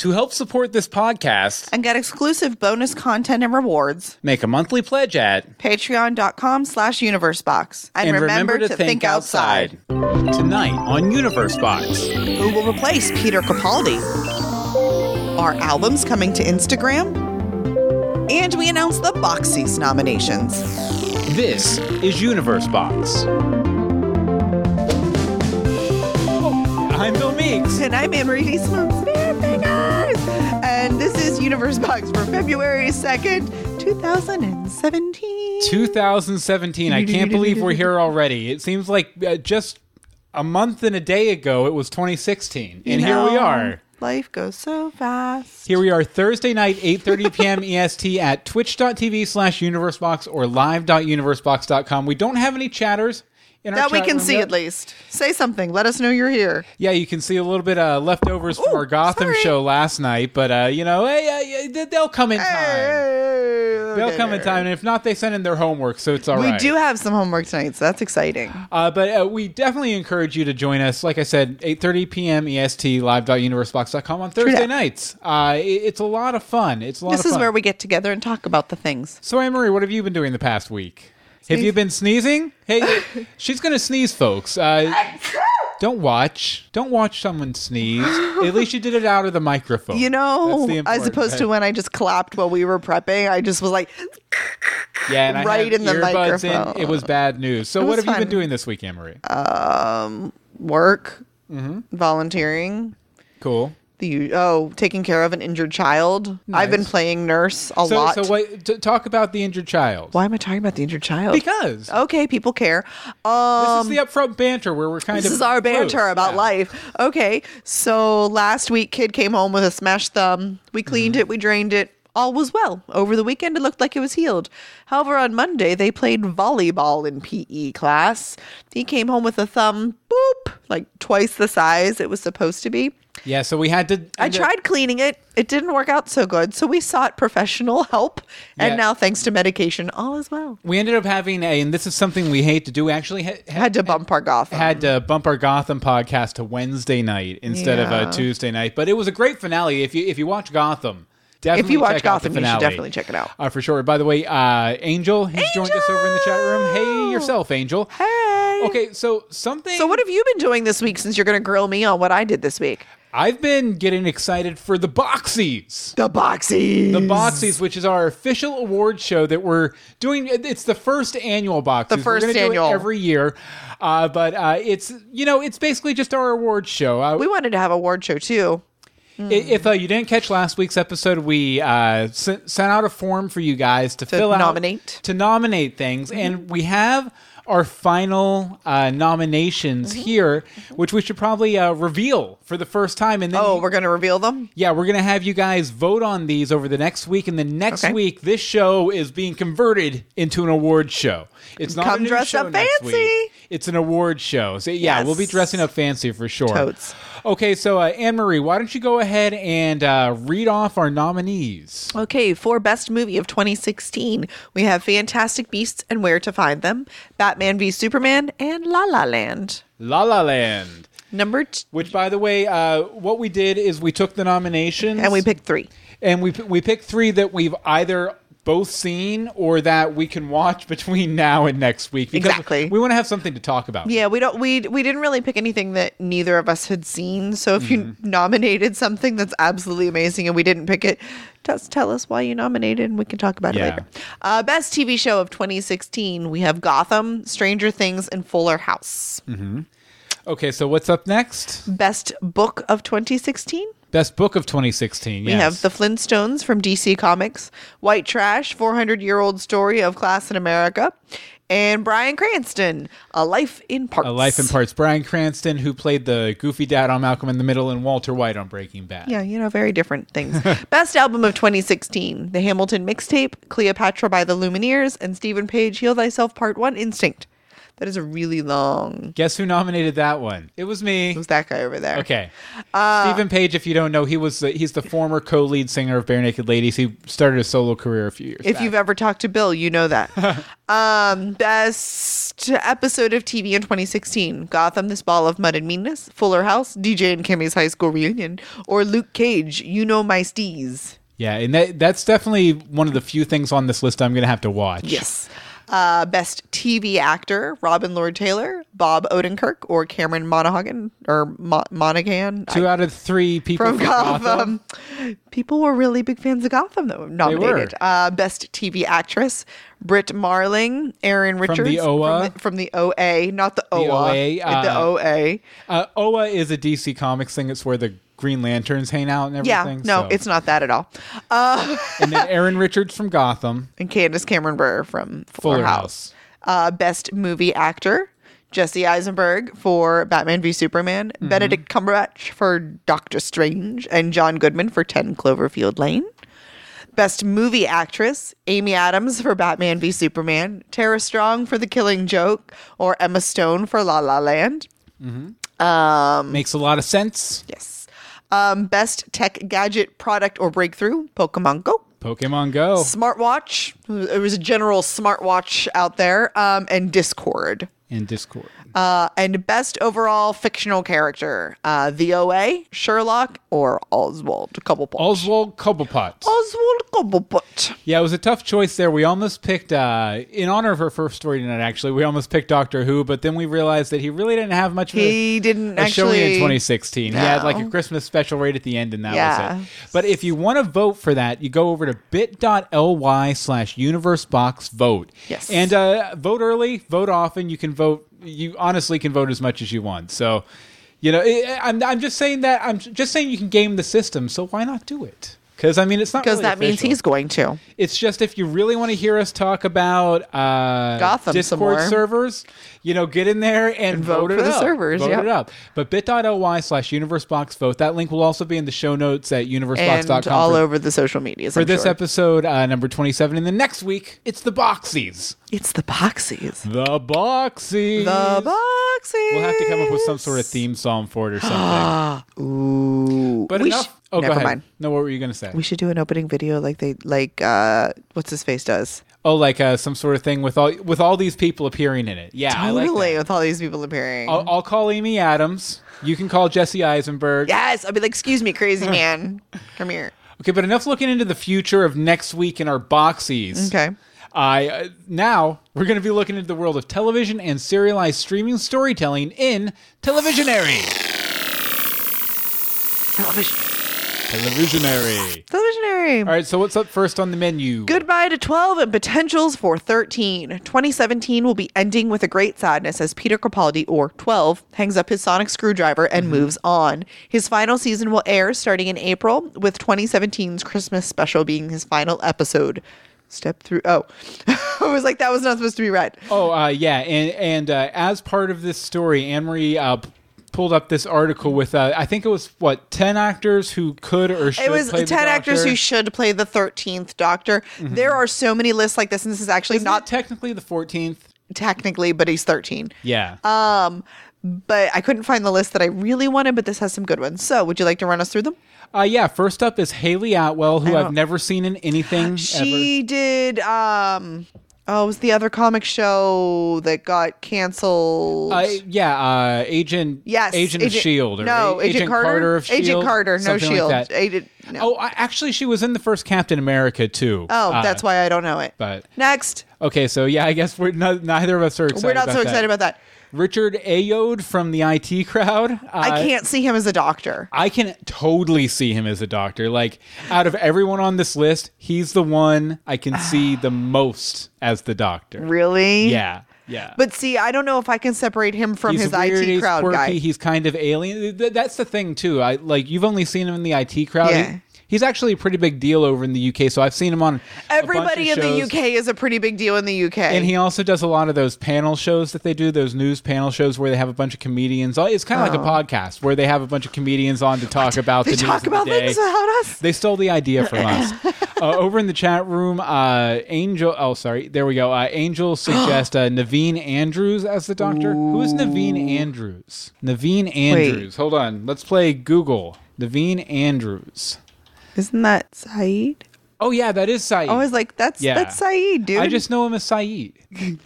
To help support this podcast, and get exclusive bonus content and rewards. make a monthly pledge at Patreon.com slash universebox. And, remember, to, think, outside. Tonight on Universe Box. Who will replace Peter Capaldi? Are albums coming to Instagram? And we announce the Boxies nominations. This is Universe Box. I'm Bill Meeks. And I'm Anne-Marie Smooth Spearfingers. And this is Universe Box for February 2nd, 2017. 2017. I can't believe we're here already. It seems like uh, just a month and a day ago it was 2016. And here we are. Life goes so fast. Here we are Thursday night, 8.30 p.m. EST at twitch.tv slash universebox or live.universebox.com. We don't have any chatters that we can room see at least. Say something. Let us know you're here. Yeah, you can see a little bit uh, leftovers from our Gotham sorry. show last night, but uh, you know, hey, uh, they'll come in time. They'll Okay. come in time, and if not, they send in their homework, so it's all We right. do have some homework tonight, so that's exciting. Uh, but uh, we definitely encourage you to join us. Like I said, 8.30 p.m. EST, live.universebox.com on Thursday nights. Uh, it- it's a lot of fun. It's a lot This is where we get together and talk about the things. So, Anne Marie, what have you been doing the past week? Have you been sneezing? Hey, she's going to sneeze, folks. Uh, don't watch. Don't watch someone sneeze. At least you did it out of the microphone. You know, as opposed to when I just clapped while we were prepping, I just was like, yeah, and right in the microphone. In. It was bad news. So, what have you been doing this week, Marie? um, work, Mm-hmm. volunteering, cool. The oh, taking care of an injured child. I've been playing nurse a So, lot. so wait, t- talk about the injured child. Why am I talking about the injured child? Because okay, people care. Um, this is the upfront banter where we're kind This of this is our banter close. about Yeah. life. Okay, so last week, kid came home with a smashed thumb. We cleaned Mm-hmm. it, we drained it. All was well. Over the weekend, it looked like it was healed. However, on Monday, they played volleyball in PE class. He came home with a thumb, boop, like twice the size it was supposed to be. Yeah, so we had to. I up- tried cleaning it. It didn't work out so good. So we sought professional help. And Yeah. now, thanks to medication, all is well. We ended up having a, and this is something we hate to do. We actually ha- Had to bump our Gotham. had to bump our Gotham podcast to Wednesday night instead of a Tuesday night. But it was a great finale. If you if you watch Gotham, definitely check it out. if you watch Gotham, you should definitely check it out. Uh, for sure. By the way, uh, Angel has joined us over in the chat room. Hey, yourself, Angel. Hey. Okay, so something. So, what have you been doing this week since you're going to grill me on what I did this week? I've been getting excited for the Boxies. The Boxies. The Boxies, which is our official award show that we're doing. It's the first annual Boxies. The We're first do it annual. every year, uh, but uh, it's you know it's basically just our award show. Uh, We wanted to have a award show too. If uh, you didn't catch last week's episode, we uh, s- sent out a form for you guys to, fill out nominate. Mm-hmm. to nominate things, and we have our final uh, nominations Mm-hmm. here, which we should probably uh, reveal for the first time. And then, Oh, we're going to reveal them? yeah, we're gonna have you guys vote on these over the next week, and then next Okay. week this show is being converted into an award show. It's not Come dress up fancy. It's an award show. So yeah, we'll be dressing up fancy for sure. Totes. Okay, so uh, Anne Marie, why don't you go ahead and uh, read off our nominees? Okay, for Best Movie of 2016, we have Fantastic Beasts and Where to Find Them, Batman v Superman, and La La Land. La La Land. Number t- Which, by the way, uh, what we did is we took the nominations and we picked three. and we we picked three that we've either both seen or that we can watch between now and next week. Because Exactly. We want to have something to talk about. Yeah, we don't we we didn't really pick anything that neither of us had seen. So if you Mm-hmm. nominated something that's absolutely amazing and we didn't pick it, just tell us why you nominated and we can talk about Yeah. it later. Uh, best TV show of 2016, we have Gotham, Stranger Things, and Fuller House. Okay, so what's up next? Best book of 2016, Best book of 2016. we yes. have The Flintstones from DC Comics, White Trash, 400 year old story of class in America, and Bryan Cranston, A Life in Parts. A Life in Parts. Bryan Cranston, who played the goofy dad on Malcolm in the Middle, and Walter White on Breaking Bad. Yeah, you know, very different things. Best album of 2016 The Hamilton Mixtape, Cleopatra by the Lumineers, and Steven Page Heal Thyself Part 1 Instinct. That is a really long. Guess who nominated that one? It was me. It was that guy over there. Okay. Uh, Steven Page, if you don't know, he was the, he's the former co-lead singer of Barenaked Ladies. He started a solo career a few years If back. you've ever talked to Bill, you know that. um, best episode of TV in 2016: Gotham, This Ball of Mud and Meanness, Fuller House, DJ and Kimmy's High School Reunion, or Luke Cage, You Know My Steez. Yeah, and that that's definitely one of the few things on this list I'm going to have to watch. Yes. Uh, best TV actor: Robin Lord Taylor, Bob Odenkirk, or Cameron Monaghan or Mo- Monaghan. Two out of three people from from Gotham. Gotham. People were really big fans of Gotham, though. Nominated. Uh, best TV actress: Brit Marling, Erin Richards the OA? from the, from the OA, not the OA, OA, like the uh, OA. Uh, Oa is a DC Comics thing. It's where the Green Lanterns hang out and everything. Yeah, no, so- it's not that at all. Uh, and then Erin Richards from Gotham, and Candace Cameron Bure from Fuller, Fuller House. House. Uh, best movie actor. Jesse Eisenberg for Batman v Superman, Mm-hmm. Benedict Cumberbatch for Doctor Strange, and John Goodman for 10 Cloverfield Lane. Best movie actress, Amy Adams for Batman v Superman, Tara Strong for The Killing Joke, or Emma Stone for La La Land. Makes a lot of sense. Yes. Um, best tech gadget product or breakthrough, Pokemon Go. Pokemon Go. Smartwatch. There was a general smartwatch out there, um, and Discord. And Discord. Uh, and best overall fictional character, uh, the OA, Sherlock, or Oswald Cobblepot. Oswald Cobblepot. Oswald Cobblepot. Yeah, it was a tough choice there. We almost picked, uh, in honor of her first story tonight, actually, we almost picked Doctor Who, but then we realized that he really didn't have much of a, He didn't a showing in actually. 2016. He had like a Christmas special right at the end, and that Yeah. was it. But if you want to vote for that, you go over to bit.ly slash universebox vote. Yes. And uh, vote early, vote often. You can vote, you honestly can vote as much as you want. So, you know, I'm, I'm just saying that, I'm just saying you can game the system, so why not do it? Because, I mean, it's not Because really that means he's going to. It's just if you really want to hear us talk about uh, Gotham Discord servers, you know, get in there and, vote vote, it for the up. servers, Vote yeah. it up. But bit.ly slash universebox vote. That link will also be in the show notes at And universebox.com. all for, over the social medias. for I'm this sure. episode, uh, number 27. And the next week, it's the Boxies. It's the Boxies. The Boxies. The Boxies. We'll have to come up with some sort of theme song for it or something. Ooh. but we enough. sh- oh, Never go ahead. mind. No, what were you going to say? We should do an opening video like they like uh what's his face does. oh, like uh, some sort of thing with all with all these people appearing in it. Yeah, I like Totally that. with all these people appearing. I'll, I'll call Amy Adams. You can call Jesse Eisenberg. yes, I'll be like, excuse me, crazy man. Come here. Okay, but enough looking into the future of next week in our boxies. Okay. I uh, now we're going to be looking into the world of television and serialized streaming storytelling in Televisionary. Television. Televisionary. Televisionary. All right, so what's up first on the menu? Goodbye to 12 and potentials for 13. 2017 will be ending with a great sadness as Peter Capaldi, or 12, hangs up his sonic screwdriver and Mm-hmm. moves on. His final season will air starting in April, with 2017's Christmas special being his final episode. Step through. Oh, I was like, that was not supposed to be read. Oh, uh, yeah, and and uh, as part of this story, Anne Marie uh, pulled up this article with uh, I think it was what ten actors who could or should It was play 10 the actors who should play the 13th Doctor. There are so many lists like this, and this is actually Isn't not technically the fourteenth. technically, but he's 13. Yeah. Um, but I couldn't find the list that I really wanted, but this has some good ones. So, would you like to run us through them? Uh, yeah, first up is Hayley Atwell, who I've never seen in anything ever. She did um oh, it was the other comic show that got canceled. Uh, yeah, uh, Agent yes, Agent, of Shield or no, A- Agent, Carter, of Shield, Agent Carter, no Shield. Like that. Agent, no. Oh, I, actually, she was in the first Captain America too. Oh, Uh, that's why I don't know it. But Next, okay, so yeah, I guess we're not, neither of us are excited. we're not so that. excited about that. Richard Ayoade from the IT crowd. I uh, can't see him as a doctor. I can totally see him as a doctor. Like out of everyone on this list, he's the one I can see the most as the doctor. Really? Yeah, yeah. But see, I don't know if I can separate him from he's his weird, IT he's crowd quirky, guy. He's kind of alien. That's the thing too. I like you've only seen him in the IT crowd. Yeah. He- he's actually a pretty big deal over in the UK. So I've seen him on a bunch of Everybody in the. UK is a pretty big deal in the UK. And he also does a lot of those panel shows that they do, those news panel shows where they have a bunch of comedians. It's kind of like a podcast where they have a bunch of comedians on to talk about Oh. they the news talk about the things about us. They stole the idea from us. uh, over in the chat room, uh, Angel. Oh, sorry. There we go. Uh, Angel suggests uh, Naveen Andrews as the doctor. Who is Naveen Andrews? Naveen Andrews. Hold on. Let's play Google. Naveen Andrews. Isn't that Sayid? Oh yeah, that is Sayid. I was like, that's Yeah. that's Sayid, dude. I just know him as Sayid.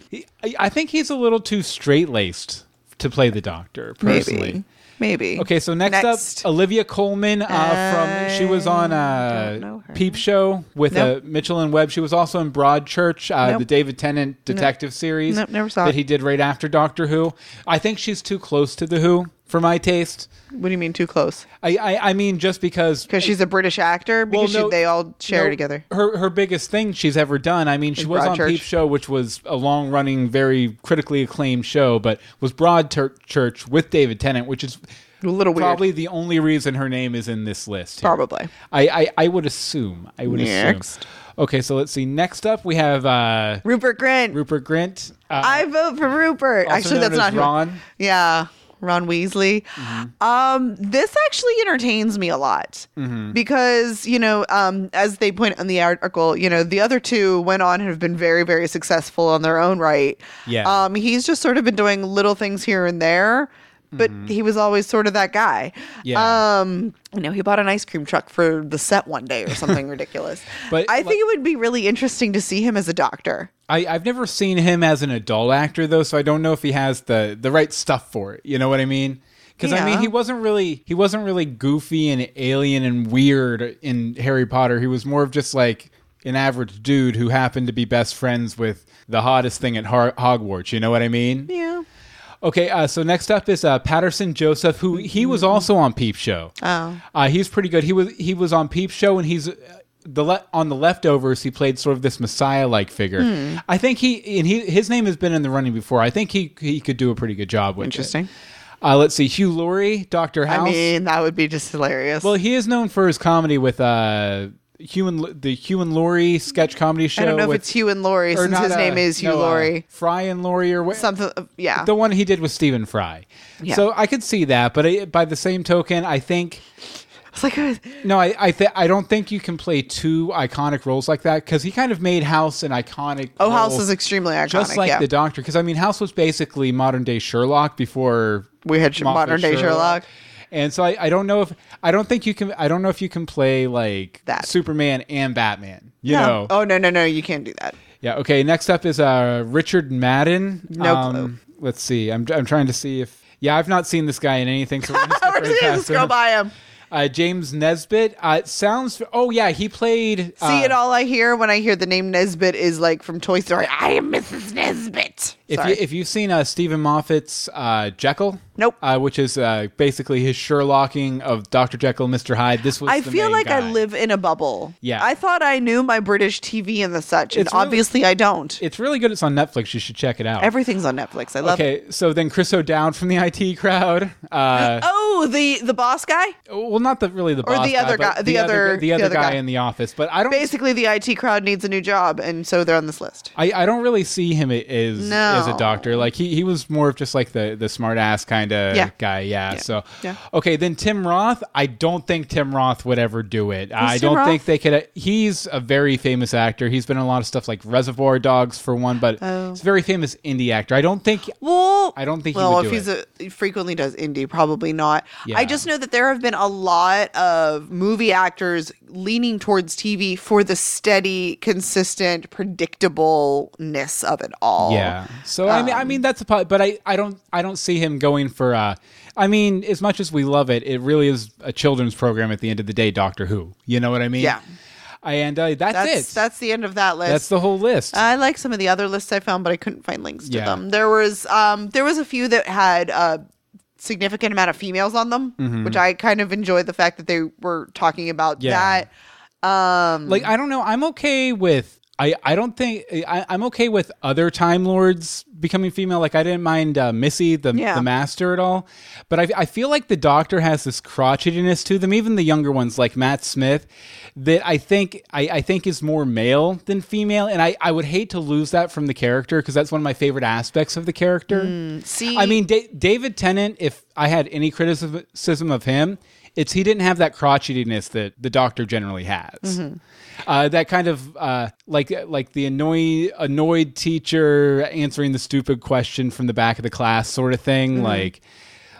He- I- I think he's a little too straight laced to play the doctor. Personally. maybe, maybe. Okay, so next, up, Olivia Colman uh, from she was on don't know uh, her. Peep Show with Nope. uh, Mitchell and Webb. She was also in Broadchurch, uh, Nope. the David Tennant detective series Nope, never saw that it. he did right after Doctor Who. I think she's too close to the Who for my taste. What do you mean too close? I I, I mean just because Because she's a British actor. Because Well, she- they all share no, together. Her her biggest thing she's ever done. I mean, she Is was on Peep Show, which was a long running, very critically acclaimed show, but was Broadchurch with David Tennant, which is A little weird. probably the only reason her name is in this list. here. Probably. I, I, I would assume. I would Next. assume. Okay, so let's see. Next up, we have uh, Rupert Grint. Rupert Grint. Uh, I vote for Rupert. Actually, that's not who- Ron. Mm-hmm. Yeah, Ron Weasley. Um, this actually entertains me a lot Mm-hmm. because you know, um, as they point in the article, you know, the other two went on and have been very, very successful on their own right. Yeah. Um, he's just sort of been doing little things here and there. But he was always sort of that guy. Mm-hmm. Yeah. Um, you know, he bought an ice cream truck for the set one day or something ridiculous. But, I like- think it would be really interesting to see him as a doctor. I, I've never seen him as an adult actor though, so I don't know if he has the the right stuff for it. You know what I mean? Because I mean, he wasn't really he wasn't really goofy and alien and weird in Harry Potter. He was more of just like an average dude who happened to be best friends with the hottest thing at Har- Hogwarts. You know what I mean? Yeah. Okay, uh, so next up is uh, Paterson Joseph, who he was also on Peep Show. Oh. Uh, he's pretty good. He was he was on Peep Show, and he's the le- on the leftovers. He played sort of this messiah-like figure. Hmm. I think he and he his name has been in the running before. I think he he could do a pretty good job with it. Interesting. Uh, let's see, Hugh Laurie, Doctor House. I mean, that would be just hilarious. well, he is known for his comedy with uh, Hugh and, the Hugh and Laurie sketch comedy show. I don't know with, if it's Hugh and Laurie since not, his uh, name is Hugh no, uh, Laurie. Fry and Laurie, or what? Something, uh, yeah. the one he did with Stephen Fry. Yeah. So I could see that, but I, by the same token, I think It's like, uh, no, I I, th- I don't think you can play two iconic roles like that because he kind of made House an iconic. oh, House is extremely iconic. just like yeah. the Doctor. Because I mean, House was basically modern day Sherlock before we had Moffat modern day Sherlock. And so I, I don't know if I don't think you can I don't know if you can play like That. Superman and Batman. You no. know. Oh no, no, no! You can't do that. Yeah. Okay. Next up is uh, Richard Madden. No um, clue. Let's see. I'm I'm trying to see if yeah I've not seen this guy in anything. So we're just gonna We're just gonna past scroll by him. Uh, James Nesbitt. Uh, it sounds. Oh yeah, he played. See, uh, it all I hear when I hear the name Nesbit is like from Toy Story. I am Mrs. Nesbit. If Sorry. you if you've seen uh, Steven Moffat's uh, Jekyll, Nope. uh, which is uh, basically his Sherlocking of Doctor Jekyll, and Mister Hyde. This was. I the feel like I live in a bubble. Yeah. I thought I knew my British TV and the such, and really- obviously I don't. It's really good. It's on Netflix. You should check it out. Everything's on Netflix. I love it. okay, so then Chris O'Dowd from the IT crowd. Uh, Oh, the the boss guy. well, not the really the Or boss the other but guy- the other- the other the other guy guy. in the office. But I don't. Basically, the IT crowd needs a new job, and so they're on this list. I, I don't really see him as as a doctor. Like he, he was more of just like the the smart ass kind of Yeah. guy. Yeah. So Yeah. okay, then Tim Roth. I don't think Tim Roth would ever do it. I Tim don't Roth? think they could. He's a very famous actor. He's been in a lot of stuff like Reservoir Dogs for one, but Oh. he's a very famous indie actor. I don't think. Well, I don't think he well, would if he's a he frequently does indie, probably not. Yeah. I just know that there have been a lot of movie actors leaning towards TV for the steady, consistent, predictableness of it all. Yeah. So I mean, I Um, mean that's a but I, I don't I don't see him going for. uh I mean, as much as we love it, it really is a children's program at the end of the day. Doctor Who. You know what I mean? Yeah. And uh, that's, that's it. that's the end of that list. That's the whole list. I like some of the other lists I found, but I couldn't find links to Yeah. them. There was um there was a few that had a significant amount of females on them, which I kind of enjoyed the fact that they were talking about Mm-hmm. Yeah. that. Um like I don't know. I'm okay with. I, I don't think I, I'm okay with other Time Lords becoming female. Like I didn't mind uh, Missy, the Yeah. the Master, at all. But I, I feel like the Doctor has this crotchetiness to them. Even the younger ones, like Matt Smith, that I think I, I think is more male than female. And I, I would hate to lose that from the character because that's one of my favorite aspects of the character. see I mean, da- David Tennant. If I had any criticism of him, It's he didn't have that crotchetiness that the Doctor generally has. Uh, that kind of uh, like like the annoyed annoyed teacher answering the stupid question from the back of the class sort of thing. Like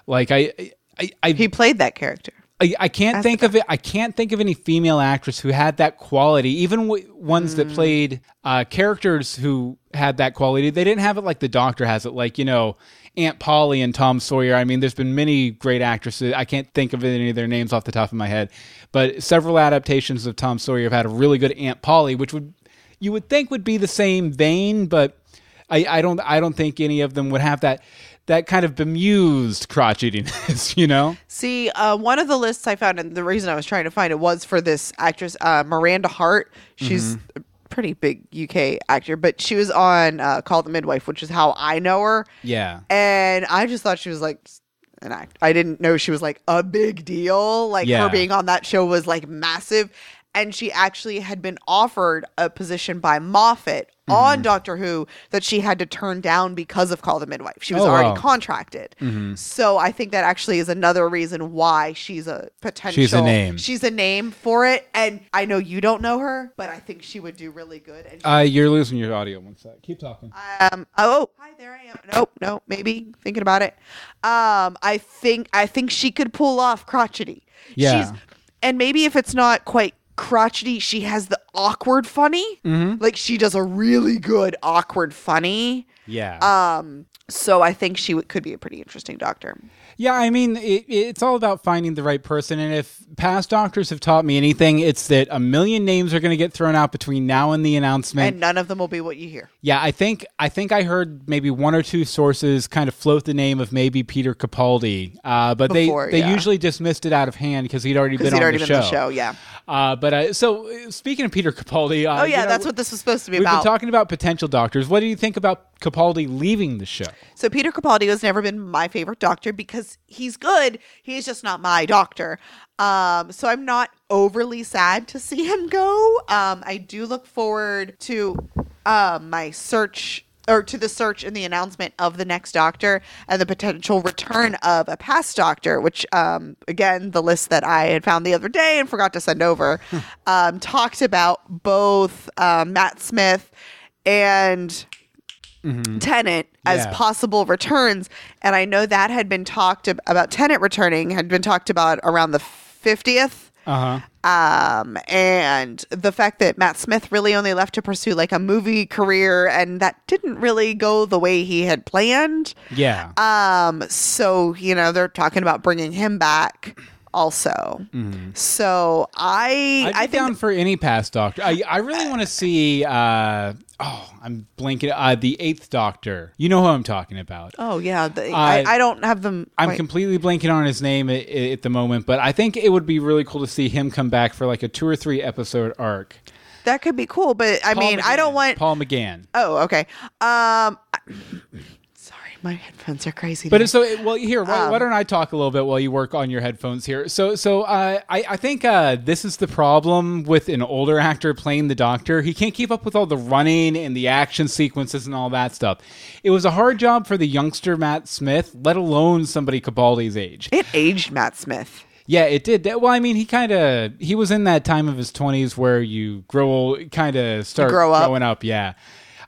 like I I, I He played that character. I, I can't think of it. I can't think of any female actress who had that quality. Even w- ones that played uh, characters who had that quality, they didn't have it like the Doctor has it. Like you know, Aunt Polly and Tom Sawyer. I mean, there's been many great actresses. I can't think of any of their names off the top of my head, but several adaptations of Tom Sawyer have had a really good Aunt Polly, which would you would think would be the same vein, but I, I don't. I don't think any of them would have that that kind of bemused crotchetiness. You know. See, uh, one of the lists I found, and the reason I was trying to find it was for this actress, uh, Miranda Hart. She's Mm-hmm. Pretty big UK actor, but she was on uh, Call the Midwife, which is how I know her. Yeah. And I just thought she was like an act. I didn't know she was like a big deal. Like Yeah. her being on that show was like massive. And she actually had been offered a position by Moffat Mm-hmm. on Doctor Who that she had to turn down because of Call the Midwife. She was Oh, already wow. Mm-hmm. contracted. So I think that actually is another reason why she's a potential. She's a name. She's a name for it. And I know you don't know her, but I think she would do really good. And Uh, you're losing your audio. One sec. Keep talking. um. Oh, hi. There I am. Nope. Nope. Maybe thinking about it. Um. I think. I think she could pull off crotchety. Yeah. She's, and maybe if it's not quite crotchety, she has the awkward funny. Mm-hmm. Like she does a really good awkward funny. Yeah. Um. So I think she would, could be a pretty interesting doctor. yeah, I mean, it, it's all about finding the right person. And if past doctors have taught me anything, it's that a million names are going to get thrown out between now and the announcement. And none of them will be what you hear. yeah, I think I think I heard maybe one or two sources kind of float the name of maybe Peter Capaldi, uh, but Before, they they yeah. usually dismissed it out of hand because he'd already been on he'd already the been show. the show. Yeah. Uh, but uh, so uh, speaking of Peter Capaldi, uh, Oh yeah, you know, that's what this was supposed to be we've about. been talking about potential doctors. What do you think about Capaldi leaving the show? So Peter Capaldi has never been my favorite doctor because he's good. He's just not my doctor. Um, so I'm not overly sad to see him go. Um, I do look forward to um, my search or to the search and the announcement of the next doctor and the potential return of a past doctor, which um, again, the list that I had found the other day and forgot to send over um, talked about both um, Matt Smith and Tennant as Yeah. possible returns. And I know that had been talked ab- about Tennant returning, had been talked about around the 50th. Uh huh. Um, and the fact that Matt Smith really only left to pursue like a movie career and that didn't really go the way he had planned. Yeah. Um, so, you know, they're talking about bringing him back also. So I. I'd be I think down for any past Doctor. I, I really want to see. Uh, oh, I'm blanking. Uh, the Eighth Doctor. You know who I'm talking about. Oh yeah, the, I, Uh, I don't have them. I'm completely blanking on his name at, at the moment, but I think it would be really cool to see him come back for like a two or three episode arc. that could be cool, but I Paul mean, I don't want. Paul McGann. Oh, okay. Um, my headphones are crazy. But so well here. Why, Um, why don't I talk a little bit while you work on your headphones here? So so uh, I I think uh, this is the problem with an older actor playing the Doctor. He can't keep up with all the running and the action sequences and all that stuff. It was a hard job for the youngster Matt Smith, let alone somebody Capaldi's age. it aged Matt Smith. Yeah, it did. Well, I mean, he kind of he was in that time of his twenties where you grow, kind of start grow up. growing up. Yeah.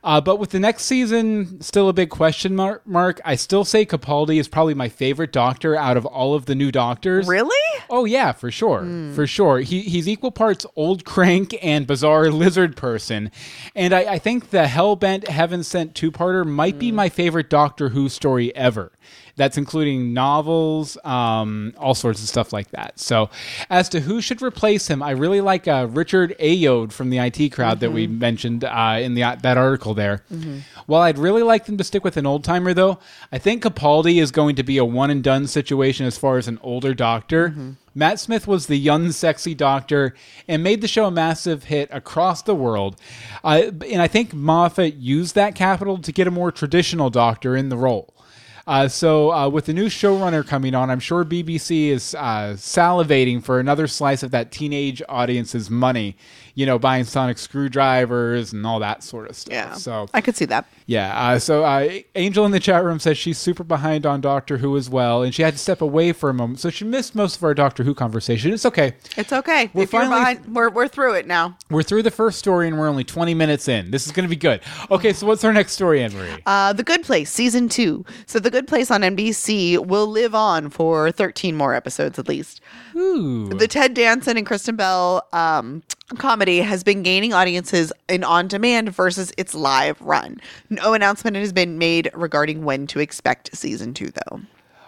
Uh, but with the next season still a big question mark, mark, I still say Capaldi is probably my favorite Doctor out of all of the new Doctors. Really? Oh yeah, for sure, for sure. He he's equal parts old crank and bizarre lizard person, and I, I think the Hellbent Heaven Sent two parter might be my favorite Doctor Who story ever. That's including novels, um, all sorts of stuff like that. So, as to who should replace him, I really like uh, Richard Ayoade from the IT crowd that we mentioned uh, in the that article there. While I'd really like them to stick with an old timer, though, I think Capaldi is going to be a one and done situation as far as an older doctor. Matt Smith was the young, sexy doctor and made the show a massive hit across the world. Uh, and I think Moffat used that capital to get a more traditional doctor in the role. Uh, so uh, with the new showrunner coming on, I'm sure BBC is uh, salivating for another slice of that teenage audience's money. You know, buying sonic screwdrivers and all that sort of stuff. Yeah. So I could see that. yeah, uh, so uh, Angel in the chat room says she's super behind on Doctor Who as well, and she had to step away for a moment, so she missed most of our Doctor Who conversation. It's okay. It's okay. We're if finally- behind, we're we're through it now. We're through the first story, and we're only 20 minutes in. This is going to be good. Okay, so what's our next story, Anne Marie? Uh, the Good Place, season two. So, The Good Place on NBC will live on for 13 more episodes at least. Ooh. The Ted Danson and Kristen Bell um, comedy has been gaining audiences in on demand versus its live run. No announcement has been made regarding when to expect season two, though.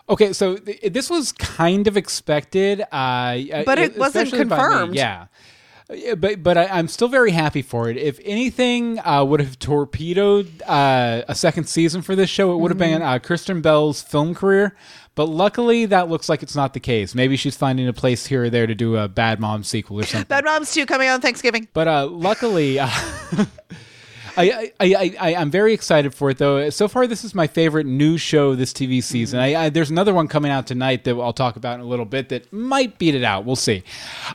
Okay, so th- this was kind of expected, uh, But it wasn't especially by me, confirmed. Yeah. Yeah, But but I, I'm still very happy for it. If anything uh, would have torpedoed uh, a second season for this show, it would have Mm-hmm. been uh, Kristen Bell's film career. But luckily, that looks like it's not the case. Maybe she's finding a place here or there to do a Bad Mom sequel or something. Bad Moms 2 coming on Thanksgiving. But uh, luckily, uh, I, I, I, I'm very excited for it, though. So far, this is my favorite new show this TV season. I, I, there's another one coming out tonight that I'll talk about in a little bit that might beat it out. We'll see.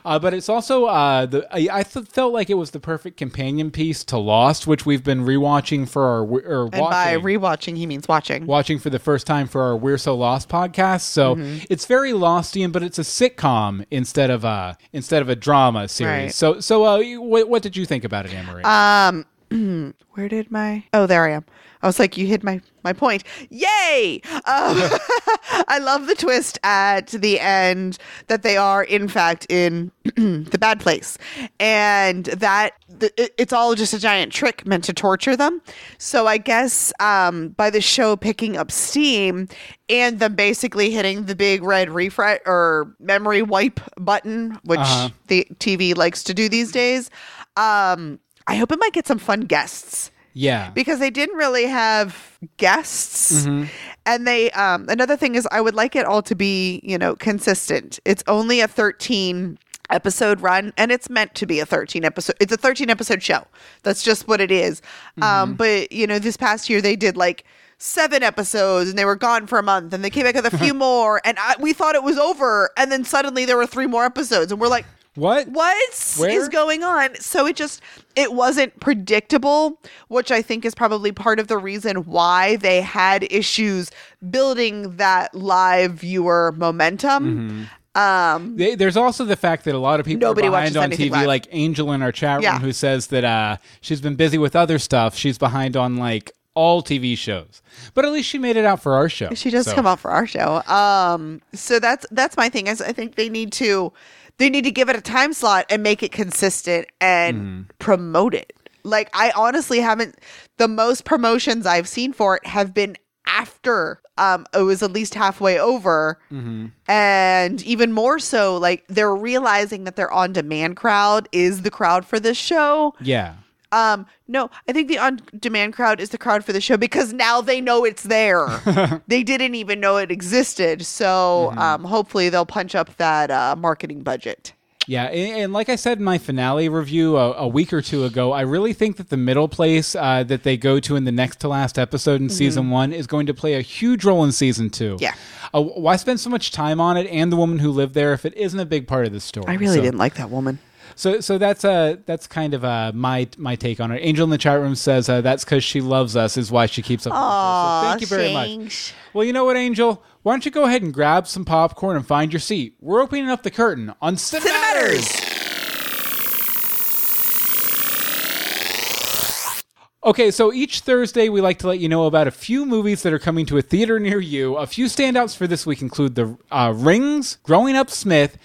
Uh, but it's also uh, the I, I th- felt like it was the perfect companion piece to Lost, which we've been rewatching for our or And by rewatching, he means watching. watching for the first time for our We're So Lost podcast. So Mm-hmm. it's very Lostian, but it's a sitcom instead of a instead of a drama series. Right. So so uh, what, what did you think about it, Anne Marie? Um, where did my? Oh, there I am. I was like, you hit my my point. Yay! Um, I love the twist at the end that they are in fact in the bad place, and that the, it- it's all just a giant trick meant to torture them. So I guess um, by the show picking up steam and them basically hitting the big red refresh or memory wipe button, which Uh-huh. the TV likes to do these days. Um, I hope it might get some fun guests yeah. because they didn't really have guests. And they, um, another thing is, I would like it all to be, you know, consistent. It's only a 13 episode run and it's meant to be a 13 episode it's a 13 episode show that's just what it is. um but you know this past year they did like seven episodes and they were gone for a month and they came back with a few more and I, we thought it was over and then suddenly there were three more episodes and we're like what? what is Where? going on so it just it wasn't predictable which i think is probably part of the reason why they had issues building that live viewer momentum um They- There's also the fact that a lot of people Nobody are behind watches on TV, live. like Angel in our chat room, Yeah. who says that uh, she's been busy with other stuff. She's behind on like all TV shows, but at least she made it out for our show. she does So- come out for our show um so that's that's my thing is i think they need to they need to give it a time slot and make it consistent and Mm-hmm. promote it like i honestly haven't the most promotions i've seen for it have been after um it was at least halfway over Mm-hmm. and even more so like they're realizing that their on demand crowd is the crowd for this show Yeah. Um, no, I think the on demand crowd is the crowd for the show because now they know it's there. they didn't even know it existed. So um, hopefully they'll punch up that uh, marketing budget. Yeah, and, like I said in my finale review a, a week or two ago, I really think that the middle place uh, that they go to in the next to last episode in season one is going to play a huge role in season two. Mm-hmm. Yeah. Uh, why spend so much time on it and the woman who lived there if it isn't a big part of the story? I really So- didn't like that woman. So, so that's uh that's kind of uh my my take on it. Angel in the chat room says uh, that's because she loves us is why she keeps up. with the. So thank you very much. Well, you know what, Angel? Why don't you go ahead and grab some popcorn and find your seat? We're opening up the curtain on Cinematters. Cinematters. Okay, so each Thursday we like to let you know about a few movies that are coming to a theater near you. A few standouts for this week include The uh, Rings, Growing Up Smith,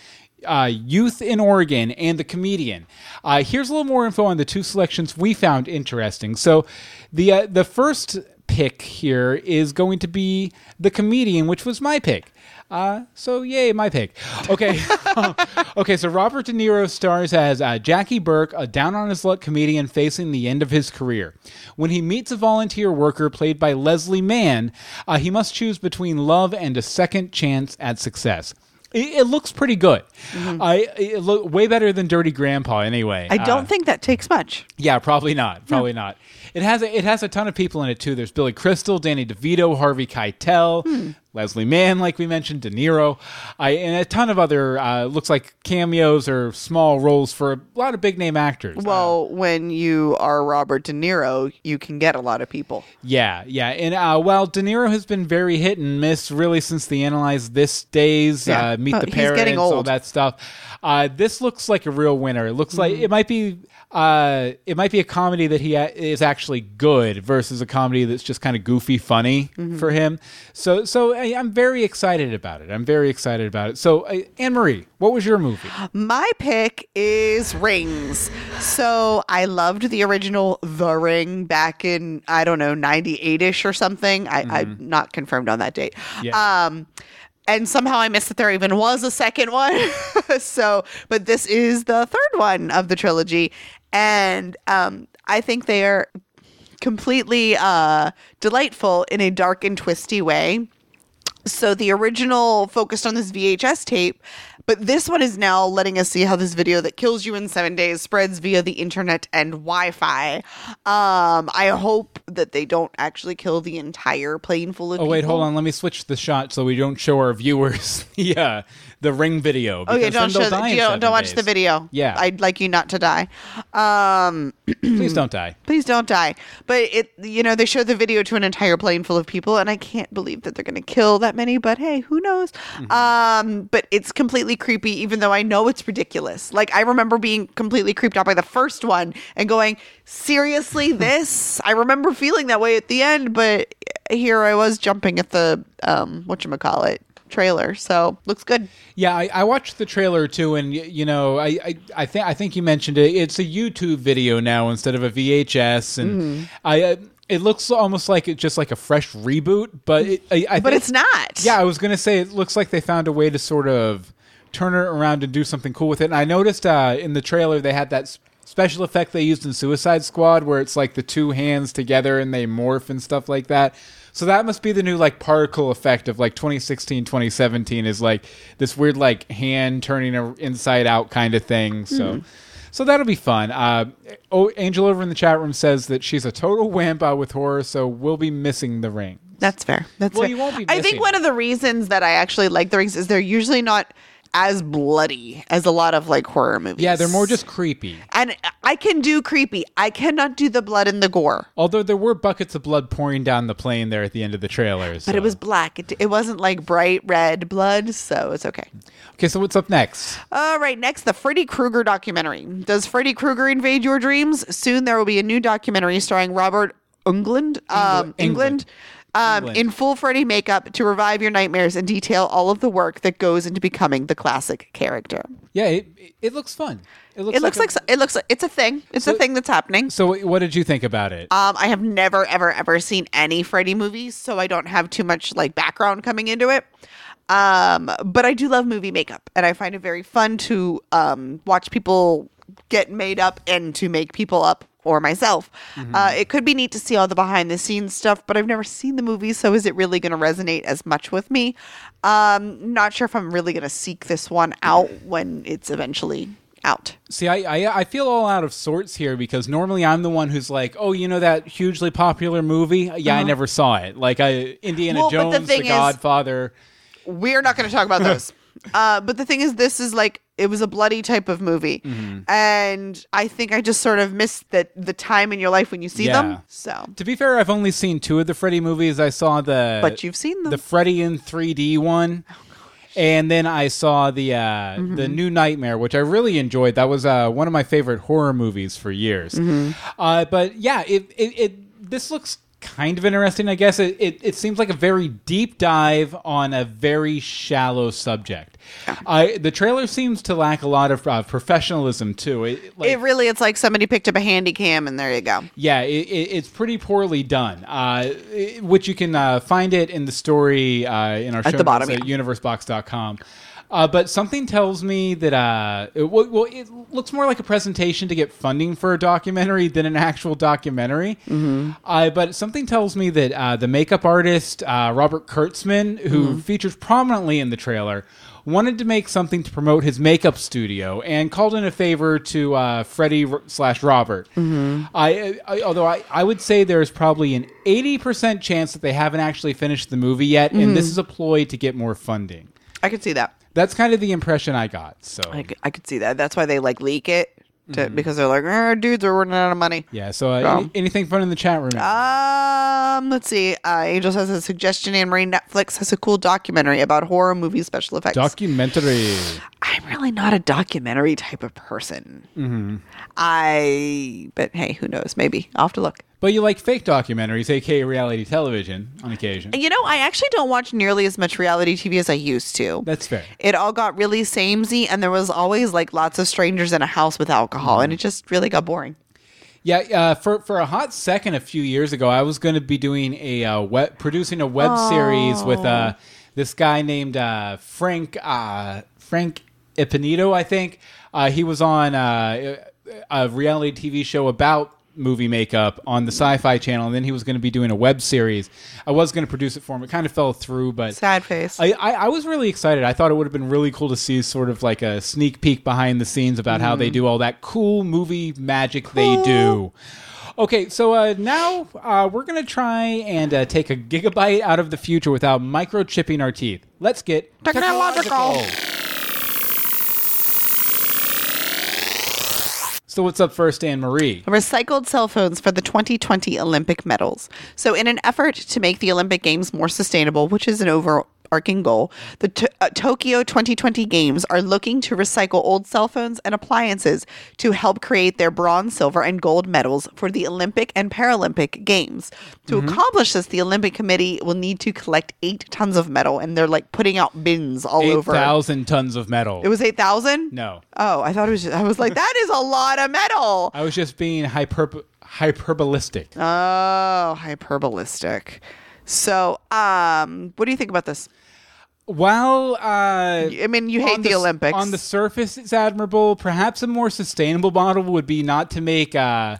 uh, Youth in Oregon, and The Comedian. Uh, here's a little more info on the two selections we found interesting. So, the uh, the first pick here is going to be The Comedian, which was my pick. Uh, so yay, my pick. Okay, okay. So Robert De Niro stars as uh, Jackie Burke, a down on his luck comedian facing the end of his career. When he meets a volunteer worker played by Leslie Mann, uh, he must choose between love and a second chance at success. It, it looks pretty good. I it look way better than Dirty Grandpa anyway. Mm-hmm. I don't Uh, think that takes much. yeah, probably not. Probably not. It has a, it has a ton of people in it too. There's Billy Crystal, Danny DeVito, Harvey Keitel, Hmm. Leslie Mann, like we mentioned, De Niro, I, and a ton of other uh, looks like cameos or small roles for a lot of big name actors. Uh, Well, when you are Robert De Niro, you can get a lot of people. yeah, yeah, and uh, while De Niro has been very hit and miss really since the Analyze This days, Yeah. uh, Meet Uh, the Parents, all that stuff. Uh, this looks like a real winner. It looks like Mm-hmm. it might be uh, it might be a comedy that he a- is actually good versus a comedy that's just kind of goofy funny Mm-hmm. for him. So so I, I'm very excited about it. I'm very excited about it. So uh, Anne Marie, what was your movie? My pick is Rings. So I loved the original The Ring back in, I don't know, 98 ish or something. I, I'm not confirmed on that date. Yeah. Um, and somehow I missed that there even was a second one. so, but this is the third one of the trilogy. And um, I think they are completely uh, delightful in a dark and twisty way. So the original focused on this VHS tape, but this one is now letting us see how this video that kills you in seven days spreads via the internet and Wi-Fi. Um, I hope that they don't actually kill the entire plane full of Oh wait, people. hold on. Let me switch the shot so we don't show our viewers uh, the ring video. Okay, because don't show. The, don't, don't watch days. the video. Yeah. I'd like you not to die. Um, Please don't die. please don't die. But it, you know, they showed the video to an entire plane full of people, and I can't believe that they're going to kill that many. But hey, who knows? Mm-hmm. Um, but it's completely creepy, even though I know it's ridiculous. Like I remember being completely creeped out by the first one and going, seriously, this? I remember feeling that way at the end, but here I was jumping at the um, what you call it trailer. So looks good. Yeah, I, I watched the trailer too, and y- you know, I, I, I think I think you mentioned it. It's a YouTube video now instead of a VHS, and Mm-hmm. I. Uh, it looks almost like it's just like a fresh reboot, but it, I, I But think- it's not. Yeah, I was gonna say it looks like they found a way to sort of turn it around and do something cool with it. And I noticed uh, in the trailer they had that s- special effect they used in Suicide Squad, where it's like the two hands together and they morph and stuff like that. So that must be the new like particle effect of like 2016, 2017 is like this weird like hand turning inside out kind of thing. So. So that'll be fun. Uh, oh, Angel over in the chat room says that she's a total wampa with horror, so we'll be missing the ring. That's fair. That's Well, fair. you won't be I think one of the reasons that I actually like the rings is they're usually not as bloody as a lot of like horror movies. Yeah, they're more just creepy. And I can do creepy. I cannot do the blood and the gore. Although there were buckets of blood pouring down the plane there at the end of the trailers. But it was black. It, it wasn't like bright red blood, so it's okay. okay. So what's up next? All right, next, the Freddy Krueger documentary. Does Freddy Krueger invade your dreams? Soon there will be a new documentary starring Robert Englund, um, England. England, um, in full Freddy makeup to revive your nightmares and detail all of the work that goes into becoming the classic character. Yeah, it, it, looks fun. It looks It looks a- like, it looks like it's a thing. It's a thing that's happening. So what did you think about it? Um, I have never, ever, ever seen any Freddy movies, so I don't have too much like background coming into it. Um, but I do love movie makeup, and I find it very fun to um, watch people get made up and to make people up or myself. Uh, it could be neat to see all the behind the scenes stuff, but I've never seen the movie, so is it really going to resonate as much with me? Um, not sure if I'm really going to seek this one out when it's eventually out. See, I, I I feel all out of sorts here because normally I'm the one who's like, oh, you know that hugely popular movie? Yeah, I never saw it. Like I, Indiana Uh-huh. Well, the Jones, The, thing is- Godfather. we're not going to talk about those. Uh, but the thing is, this is like it was a bloody type of movie, and I think I just sort of missed that the time in your life when you see Yeah. them. So, To be fair, I've only seen two of the Freddy movies. I saw the but you've seen them. the Freddy in 3D one. And then I saw the uh, Mm-hmm. the new Nightmare, which I really enjoyed. That was uh, one of my favorite horror movies for years. Mm-hmm. Uh, but yeah, it, it, it this looks kind of interesting. I guess it, it, it seems like a very deep dive on a very shallow subject. I the trailer seems to lack a lot of uh, professionalism too. It, like, it really, it's like somebody picked up a handy cam and there you go. yeah, it, it, it's pretty poorly done. Uh, which you can uh, find it in the story uh, in our show the bottom, notes at yeah. universebox.com. Uh, but something tells me that uh, it, well, it looks more like a presentation to get funding for a documentary than an actual documentary. Mm-hmm. Uh, but something tells me that uh, the makeup artist uh, Robert Kurtzman, who features prominently in the trailer, wanted to make something to promote his makeup studio and called in a favor to uh, Freddie r- slash Robert. I, I, although I, I would say there's probably an 80% chance that they haven't actually finished the movie yet, and this is a ploy to get more funding. I could see that. That's kind of the impression I got. So I could, I could see that. That's why they like leak it to, because they're like, "Eh, dudes are running out of money. yeah. So uh, any- anything fun in the chat room? Um, let's see. Uh, Angel says a suggestion, Anne Marie Netflix has a cool documentary about horror movie special effects. Documentary. I'm really not a documentary type of person. Mm-hmm. I, but hey, who knows? Maybe I'll have to look. But you like fake documentaries, aka reality television, on occasion. You know, I actually don't watch nearly as much reality TV as I used to. That's fair. it all got really samey, and there was always like lots of strangers in a house with alcohol, and it just really got boring. Yeah, uh, for for a hot second, a few years ago, I was going to be doing a uh, web, producing a web series with uh, this guy named uh, Frank uh, Frank Ippolito, I think. Uh, he was on uh, a reality TV show about movie makeup on the Sci-Fi Channel, and then he was going to be doing a web series. I was going to produce it for him. It kind of fell through, but Sad face. I, I, I was really excited. I thought it would have been really cool to see sort of like a sneak peek behind the scenes about how they do all that cool movie magic they do. Okay, so uh, now uh, we're going to try and uh, take a gigabyte out of the future without microchipping our teeth. Let's get Technological. So, what's up first, Anne Marie? recycled cell phones for the 2020 Olympic medals. So, in an effort to make the Olympic Games more sustainable, which is an overarching goal, the to- uh, Tokyo 2020 Games are looking to recycle old cell phones and appliances to help create their bronze, silver, and gold medals for the Olympic and Paralympic Games. To accomplish this, the Olympic Committee will need to collect eight tons of metal, and they're like putting out bins all over. 8,000 tons of metal. It was 8,000? no. Oh, I thought it was. I was like, that is a lot of metal. I was just being hyper- hyperbolistic. Oh, hyperbolistic. So, um, what do you think about this? Well, uh, I mean, you hate on the Olympics. On the surface, it's admirable. Perhaps a more sustainable model would be not to make uh,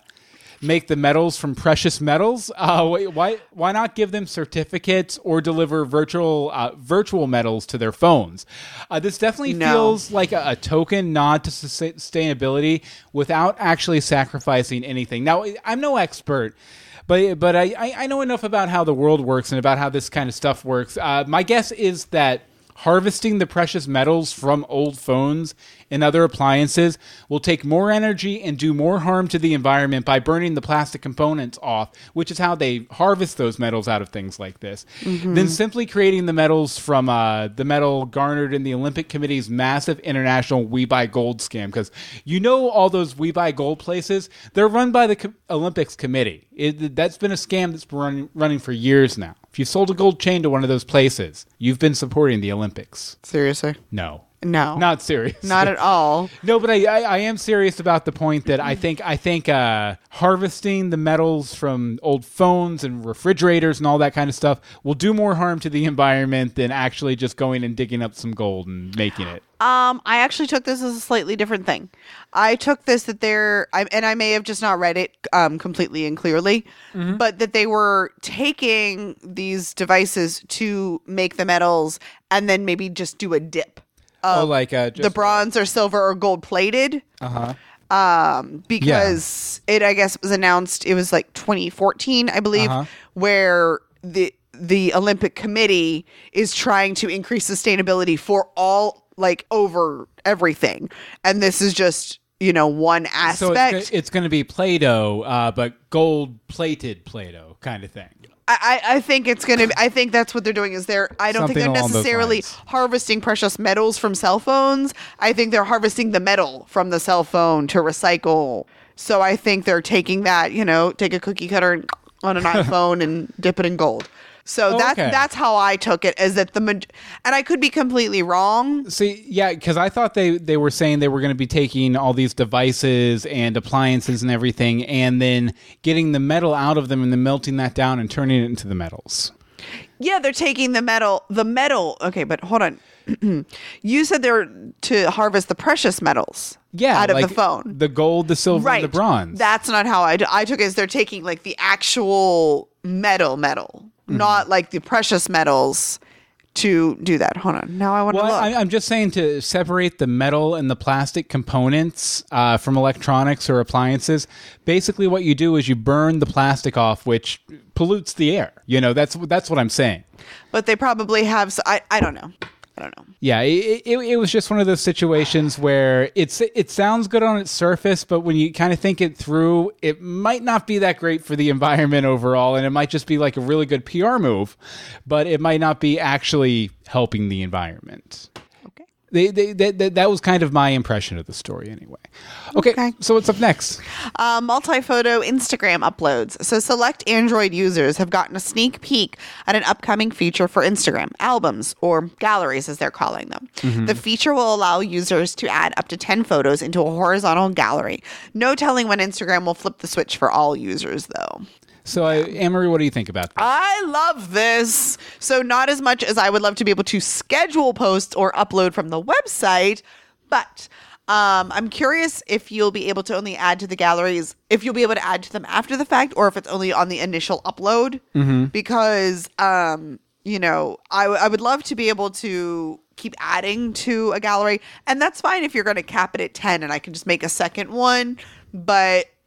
make the medals from precious metals. Uh, why why not give them certificates or deliver virtual uh, virtual metals to their phones? Uh, this definitely No. feels like a, a token nod to sustainability without actually sacrificing anything. Now, I'm no expert. But, but I, I- know enough about how the world works and about how this kind of stuff works. Uh, my guess is that harvesting the precious metals from old phones and other appliances will take more energy and do more harm to the environment by burning the plastic components off, which is how they harvest those metals out of things like this, than simply creating the metals from uh, the metal garnered in the Olympic Committee's massive international We Buy Gold scam. Because you know all those We Buy Gold places, they're run by the Co- Olympics Committee. It, that's been a scam that's been running, running for years now. If you sold a gold chain to one of those places, you've been supporting the Olympics. Seriously? No. No. Not serious. Not at all. No, but I, I, I am serious about the point that I think I think uh, harvesting the metals from old phones and refrigerators and all that kind of stuff will do more harm to the environment than actually just going and digging up some gold and making it. Um, I actually took this as a slightly different thing. I took this that they're, I, and I may have just not read it um, completely and clearly, Mm-hmm. but that they were taking these devices to make the metals and then maybe just do a dip. Oh, like uh, just, the bronze or silver or gold plated. Uh-huh. Um, because it, I guess, was announced. It was like 2014, I believe, Uh-huh. where the the Olympic Committee is trying to increase sustainability for all, like over everything, and this is just you know one So aspect. it's, it's going to be Play-Doh, uh, but gold-plated Play-Doh kind of thing. I, I think it's gonna. Be, I think that's what they're doing. Is they're. I don't Something think they're necessarily harvesting precious metals from cell phones. I think they're harvesting the metal from the cell phone to recycle. So I think they're taking that. You know, take a cookie cutter and, on an iPhone and dip it in gold. So Oh, that's okay. that's how I took it. Is that the and I could be completely wrong. See, yeah, because I thought they they were saying they were going to be taking all these devices and appliances and everything, and then getting the metal out of them and then melting that down and turning it into the metals. Yeah, they're taking the metal. The metal. Okay, but hold on. you said they're to harvest the precious metals. Yeah, out of like the phone. the gold, the silver, right. and the bronze. That's not how I I took it as they're taking like the actual metal, metal, Mm-hmm. not like the precious metals, to do that. Hold on. Now I want to Well, look. I, I'm just saying to separate the metal and the plastic components uh, from electronics or appliances. Basically, what you do is you burn the plastic off, which pollutes the air. You know, that's that's what I'm saying. but they probably have. I I don't know. I don't know. Yeah, it, it, it was just one of those situations where it's it sounds good on its surface, but when you kind of think it through, it might not be that great for the environment overall, and it might just be like a really good PR move, but it might not be actually helping the environment. Okay. They, they, they, that that was kind of my impression of the story, anyway. Okay, Okay. so what's up next? Uh, multi-photo Instagram uploads. So select Android users have gotten a sneak peek at an upcoming feature for Instagram, albums or galleries as they're calling them. The feature will allow users to add up to 10 photos into a horizontal gallery. No telling when Instagram will flip the switch for all users though. So, uh, Anne-Marie, what do you think about this? I love this. So, not as much as I would love to be able to schedule posts or upload from the website, but um, I'm curious if you'll be able to only add to the galleries, if you'll be able to add to them after the fact, or if it's only on the initial upload. Because, um, you know, I, w- I would love to be able to keep adding to a gallery. And that's fine if you're going to cap it at 10 and I can just make a second one. But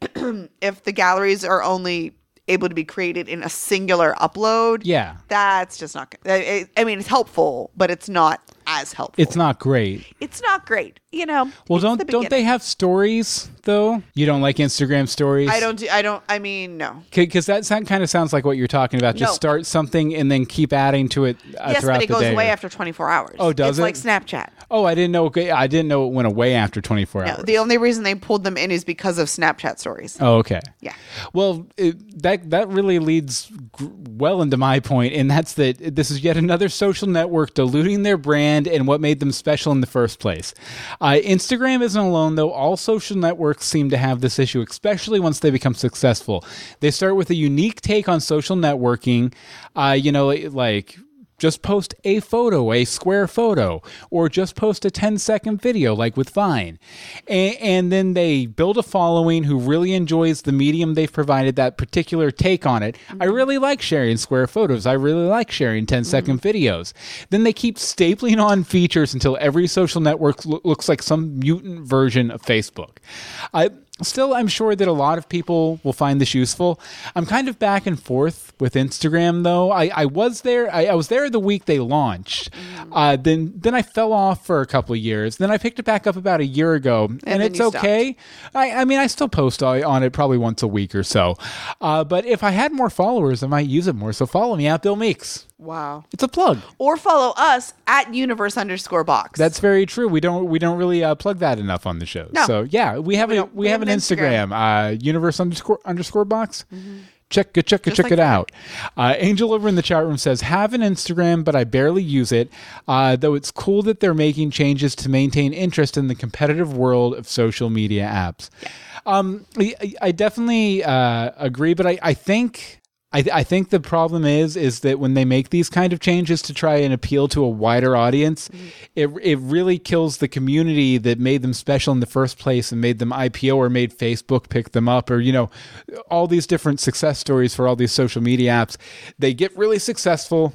if the galleries are only able to be created in a singular upload, Yeah. that's just not good. I, I mean, it's helpful, but it's not as helpful. It's not great. It's not great. You know. Well, don't the don't they have stories though? You don't like Instagram stories? I don't. Do, I don't. I mean, no. because that sound, kind of sounds like what you're talking about. Just No. start something and then keep adding to it uh, yes, throughout but it the goes day. away after 24 hours. Oh, does it's like? Snapchat. Oh, I didn't know. I didn't know it went away after 24 No, hours. the only reason they pulled them in is because of Snapchat stories. oh, okay. Yeah. Well, it, that that really leads gr- well into my point, and that's that this is yet another social network diluting their brand and what made them special in the first place. Uh, Instagram isn't alone, though. All social networks seem to have this issue, especially once they become successful. They start with a unique take on social networking. Uh, you know, like just post a photo, a square photo, or just post a 10 second video like with Vine. And, and then they build a following who really enjoys the medium they've provided that particular take on it. I mm-hmm. really like sharing square photos. I really like sharing 10 second mm-hmm. videos. Then they keep stapling on features until every social network lo- looks like some mutant version of Facebook. I, Still, I'm sure that a lot of people will find this useful. I'm kind of back and forth with Instagram, though. I, I was there. I, I was there the week they launched. Uh, then then I fell off for a couple of years. Then I picked it back up about a year ago, and, then it's okay. I, I mean, I still post on on it probably once a week or so. Uh, but if I had more followers, I might use it more. So follow me at Bill Meeks. Wow. It's a plug. Or follow us at universe underscore box. That's very true. We don't we don't really uh, plug that enough on the show. No. So yeah, we have We a don't. we, have, an Instagram, uh, universe underscore underscore box. Check go check go check like it that. out. Uh, Angel over in the chat room says have an Instagram, but I barely use it. Uh, though it's cool that they're making changes to maintain interest in the competitive world of social media apps. Um, I, I definitely uh, agree, but I, I think I, I think the problem is is that when they make these kind of changes to try and appeal to a wider audience, mm-hmm. it it really kills the community that made them special in the first place and made them IPO or made Facebook pick them up or you know all these different success stories for all these social media apps. They get really successful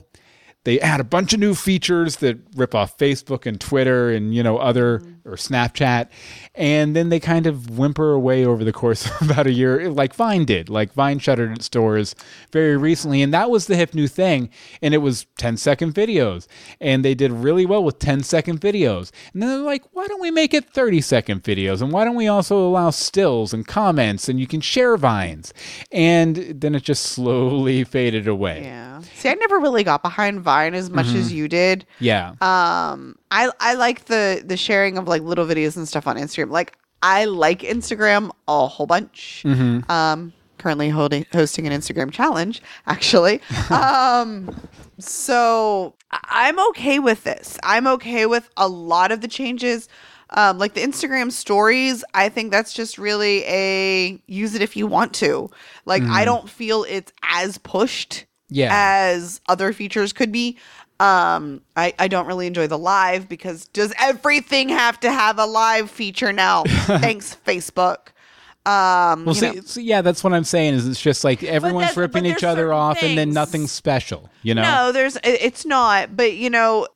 they add a bunch of new features that rip off Facebook and Twitter and you know other mm-hmm. or Snapchat, and then they kind of whimper away over the course of about a year, like Vine did. Like Vine shuttered its doors very recently, and that was the hip new thing. And it was 10 second videos, and they did really well with 10 second videos. And then they're like, why don't we make it 30 second videos, and why don't we also allow stills and comments, and you can share vines, and then it just slowly faded away. yeah. See, I never really got behind Vine as much Mm-hmm. as you did. Yeah. Um, I I like the the sharing of like little videos and stuff on Instagram. Like I like Instagram a whole bunch. Mm-hmm. Um, currently holding hosting an Instagram challenge actually. um, so I'm okay with this. I'm okay with a lot of the changes. Um, like the Instagram stories, I think that's just really a use it if you want to. Like Mm-hmm. I don't feel it's as pushed Yeah. as other features could be. Um, I, I don't really enjoy the live because does everything have to have a live feature now? Thanks, Facebook. Um, Well, see, yeah, that's what I'm saying. Is it's just like everyone's ripping each other off, and then things- nothing's special. You know? No, there's it's not. But you know,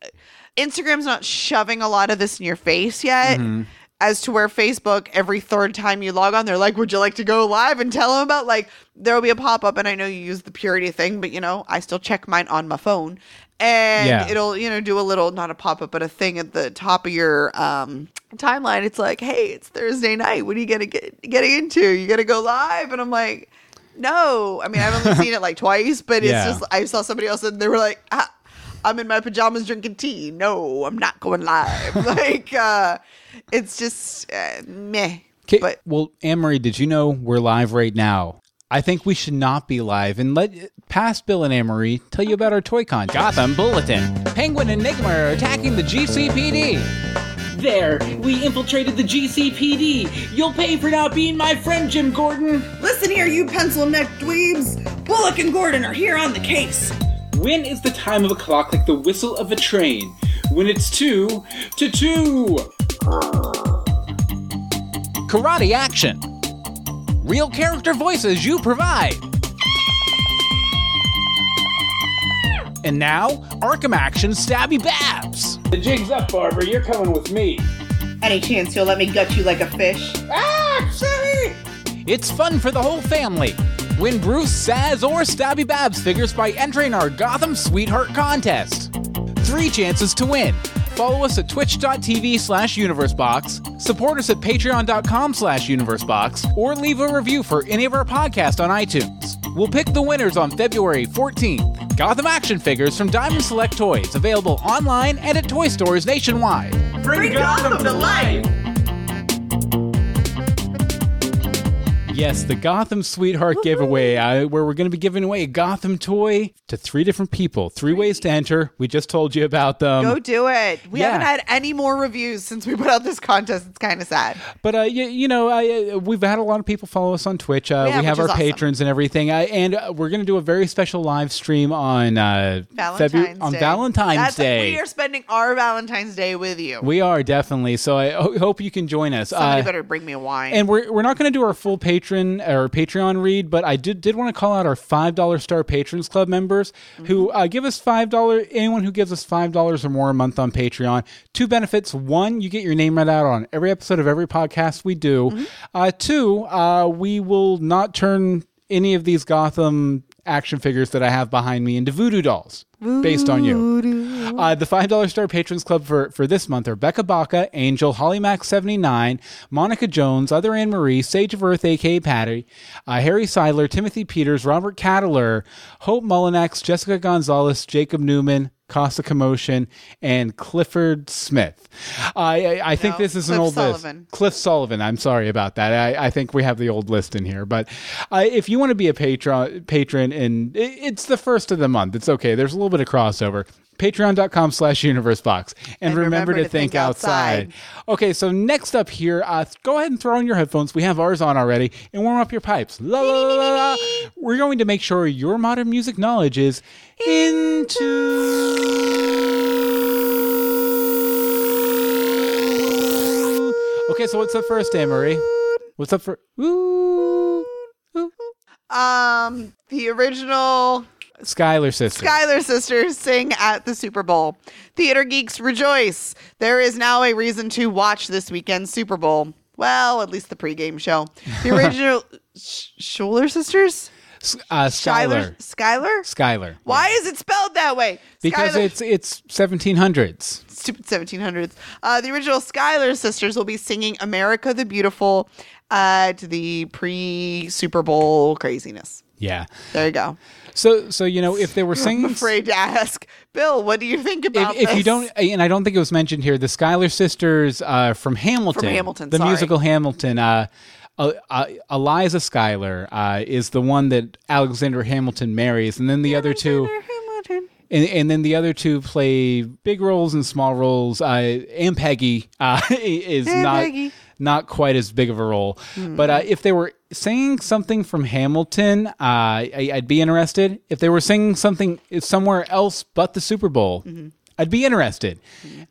Instagram's not shoving a lot of this in your face yet. Mm-hmm. As to where Facebook, every third time you log on, they're like, "Would you like to go live and tell them about?" Like, there will be a pop up, and I know you use the purity thing, but you know, I still check mine on my phone, and Yeah. it'll you know do a little not a pop up, but a thing at the top of your um timeline. It's like, "Hey, it's Thursday night. What are you gonna get getting into? You gonna go live?" And I'm like. No, I mean I've only seen it like twice, but it's Yeah. just I saw somebody else and they were like, ah, "I'm in my pajamas drinking tea." No, I'm not going live. like, uh, it's just uh, meh. Okay, But well, Anne Marie, did you know we're live right now? I think we should not be live and let past Bill and Anne Marie tell you about our Toy Con. Gotham Bulletin. Penguin and Enigma are attacking the GCPD. There, we infiltrated the GCPD. You'll pay for not being my friend, Jim Gordon. listen here, you pencil neck dweebs. Bullock and Gordon are here on the case. When is the time of a clock like the whistle of a train? When it's two to two. Karate action. Real character voices you provide. And now, Arkham Action Stabby Babs. The jig's up, Barbara. You're coming with me. Any chance you'll let me gut you like a fish? Ah, sorry. It's fun for the whole family. Win Bruce, Saz, or Stabby Babs figures by entering our Gotham Sweetheart contest. Three chances to win. Follow us at twitch.tv slash universebox, support us at patreon.com slash universebox, or leave a review for any of our podcasts on iTunes. We'll pick the winners on February 14th. Gotham action figures from Diamond Select Toys, available online and at toy stores nationwide. Bring, Gotham to life. Yes, the Gotham Sweetheart giveaway, uh, where we're going to be giving away a Gotham toy to three different people. Three ways to enter. We just told you about them. Go do it. We yeah. haven't had any more reviews since we put out this contest. It's kind of sad. But uh, you, you know, I, uh, we've had a lot of people follow us on Twitch. Uh, Yeah, we have our awesome. patrons and everything, uh, and uh, we're going to do a very special live stream on uh, Valentine's Febu- on Day. Valentine's That's- Day. We are spending our Valentine's Day with you. We are definitely. So I ho- hope you can join us. Somebody better bring me a wine. And we're, we're not going to do our full patron or Patreon read, but I did did want to call out our five dollar star patrons club members who uh, give us five dollar. Anyone who gives us five dollars or more a month on Patreon, two benefits: one, you get your name read out on every episode of every podcast we do. Uh, two, uh, we will not turn any of these Gotham action figures that I have behind me into voodoo dolls based on you. Uh, the five dollar star patrons club for for this month are Becca Baca, Angel, Holly Mac seventy nine, Monica Jones, Other Anne Marie, Sage of Earth, aka Patty, uh, Harry Seidler, Timothy Peters, Robert Cattler, Hope Mullinax, Jessica Gonzalez, Jacob Newman. Costa Commotion and Clifford Smith. I I, I think No, this is an old Sullivan. list. Cliff Sullivan. I'm sorry about that. I, I think we have the old list in here. But uh, if you want to be a patron, patron, and it, it's the first of the month, it's okay. There's a little bit of crossover. Patreon.com slash universebox. And, remember, to, think, outside. Okay, so next up here, uh, go ahead and throw on your headphones. We have ours on already. And warm up your pipes. La, la, la, la. We're going to make sure your modern music knowledge is into. Okay, so what's up first, Anne Marie? What's up for? Ooh, ooh. um, the original Schuyler Sisters. Schuyler sisters sing at the Super Bowl. Theater geeks rejoice! There is now a reason to watch this weekend's Super Bowl. Well, at least the pregame show. The original Sh- Schuler sisters. Uh, Schuyler. Schuyler. Schuyler. Why is it spelled that way? Because Schuyler- it's it's 1700s. stupid 1700s. Uh, the original Schuyler sisters will be singing "America the Beautiful" uh, to the pre Super Bowl craziness. Yeah. There you go. So so you know if they were things. I'm afraid to ask Bill. What do you think about if, if you don't and I don't think it was mentioned here the Schuyler sisters uh, from Hamilton from Hamilton, the sorry. musical Hamilton uh, uh, uh, Eliza Schuyler uh, is the one that Alexander Hamilton marries and then the other two Hamilton. and, and then the other two play big roles and small roles uh, and Peggy uh, is not Peggy. Not quite as big of a role. But uh, if they were singing something from Hamilton, uh, I, I'd be interested. If they were singing something somewhere else but the Super Bowl, I'd be interested.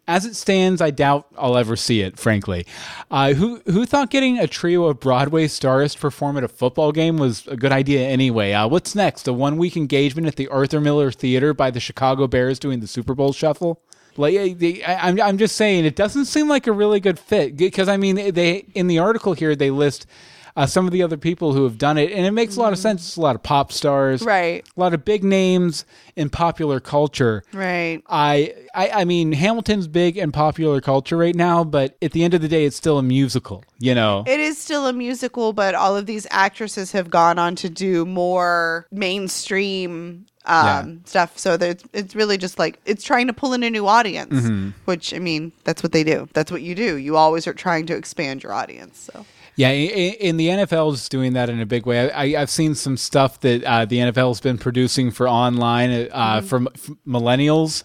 As it stands, I doubt I'll ever see it. Frankly, uh, who who thought getting a trio of Broadway stars to perform at a football game was a good idea anyway? Uh, what's next? A one week engagement at the Arthur Miller Theater by the Chicago Bears doing the Super Bowl shuffle? Like I, they- I- I'm, I'm just saying, it doesn't seem like a really good fit because I mean, they in the article here they list uh, some of the other people who have done it, and it makes a lot of sense. It's a lot of pop stars, Right. A lot of big names in popular culture, Right. I, I I mean Hamilton's big in popular culture right now, but at the end of the day, it's still a musical. You know, It is still a musical, but all of these actresses have gone on to do more mainstream um, Yeah. stuff. So it's, really just like it's trying to pull in a new audience, Mm-hmm. which I mean, that's what they do. That's what you do. You always are trying to expand your audience. So yeah. In, in the NFL is doing that in a big way. I, I've seen some stuff that uh, the NFL has been producing for online uh, Mm-hmm. for, m- for millennials,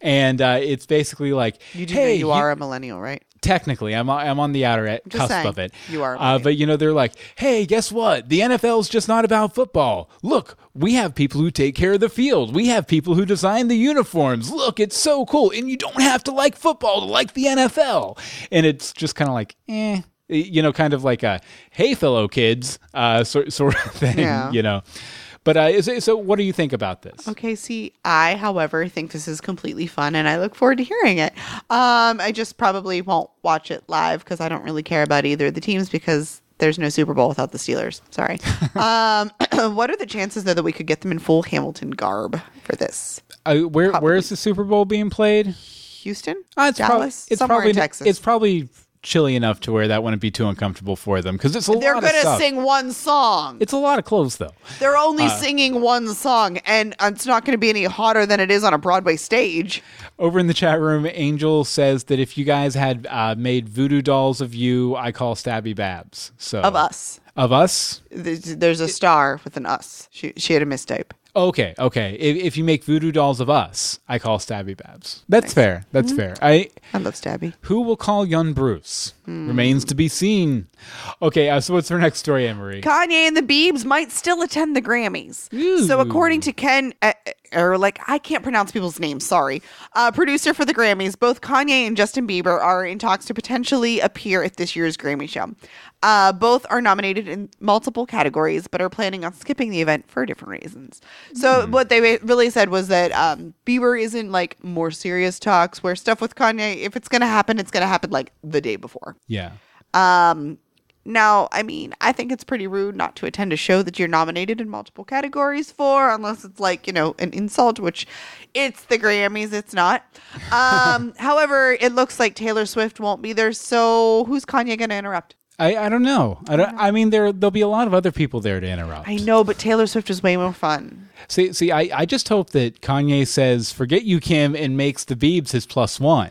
and uh, it's basically like, you do hey, know you are a millennial, right? Technically i'm i'm on the outer cusp saying, of it. You are uh, but you know they're like hey guess what? The nfl's just not about football. Look we have people who take care of the field. We have people who design the uniforms. Look it's so cool. And you don't have to like football to like the nfl and it's just kind of like eh you know kind of like a hey fellow kids uh sort, sort of thing Yeah. you know but uh so what do you think about this Okay, see, I, however, think this is completely fun and I look forward to hearing it. Um, I just probably won't watch it live because I don't really care about either of the teams because there's no Super Bowl without the Steelers. Sorry. um, what are the chances, though, that we could get them in full Hamilton garb for this? uh, where where is the super bowl being played Houston? Uh, it's prob- Dallas? it's Somewhere probably in Texas. It's probably chilly enough to where that wouldn't be too uncomfortable for them because it's a lot. They're lot of going to sing one song. It's a lot of clothes though. They're Uh, only singing one song, and it's not going to be any hotter than it is on a Broadway stage. Over in the chat room, Angel says that if you guys had uh, made voodoo dolls of you, I call Stabby Babs. So Of us. Of us. There's there's a star with an us. She, she had a mistype. Okay, okay. If, if you make voodoo dolls of us, I call Stabby Babs. That's fair. That's fair. I I love Stabby. who will call young Bruce Hmm. remains to be seen. Okay, uh, so what's our next story, Marie? Kanye and the Biebs might still attend the Grammys. So, according to Ken, uh, or like I can't pronounce people's names. Sorry, uh, producer for the Grammys, both Kanye and Justin Bieber are in talks to potentially appear at this year's Grammy show. Uh, both are nominated in multiple categories, but are planning on skipping the event for different reasons. So, what they really said was that um, Bieber is in like more serious talks, where stuff with Kanye, if it's going to happen, it's going to happen like the day before. Yeah. Um, now, I mean, I think it's pretty rude not to attend a show that you're nominated in multiple categories for, unless it's like, you know, an insult, which it's the Grammys, it's not. Um, however, it looks like Taylor Swift won't be there, so who's Kanye going to interrupt? I, I don't know. I don't. I mean, there there'll be a lot of other people there to interrupt. I know, but Taylor Swift is way more fun. See, see, I, I just hope that Kanye says, "Forget you, Kim," and makes the Biebs his plus one.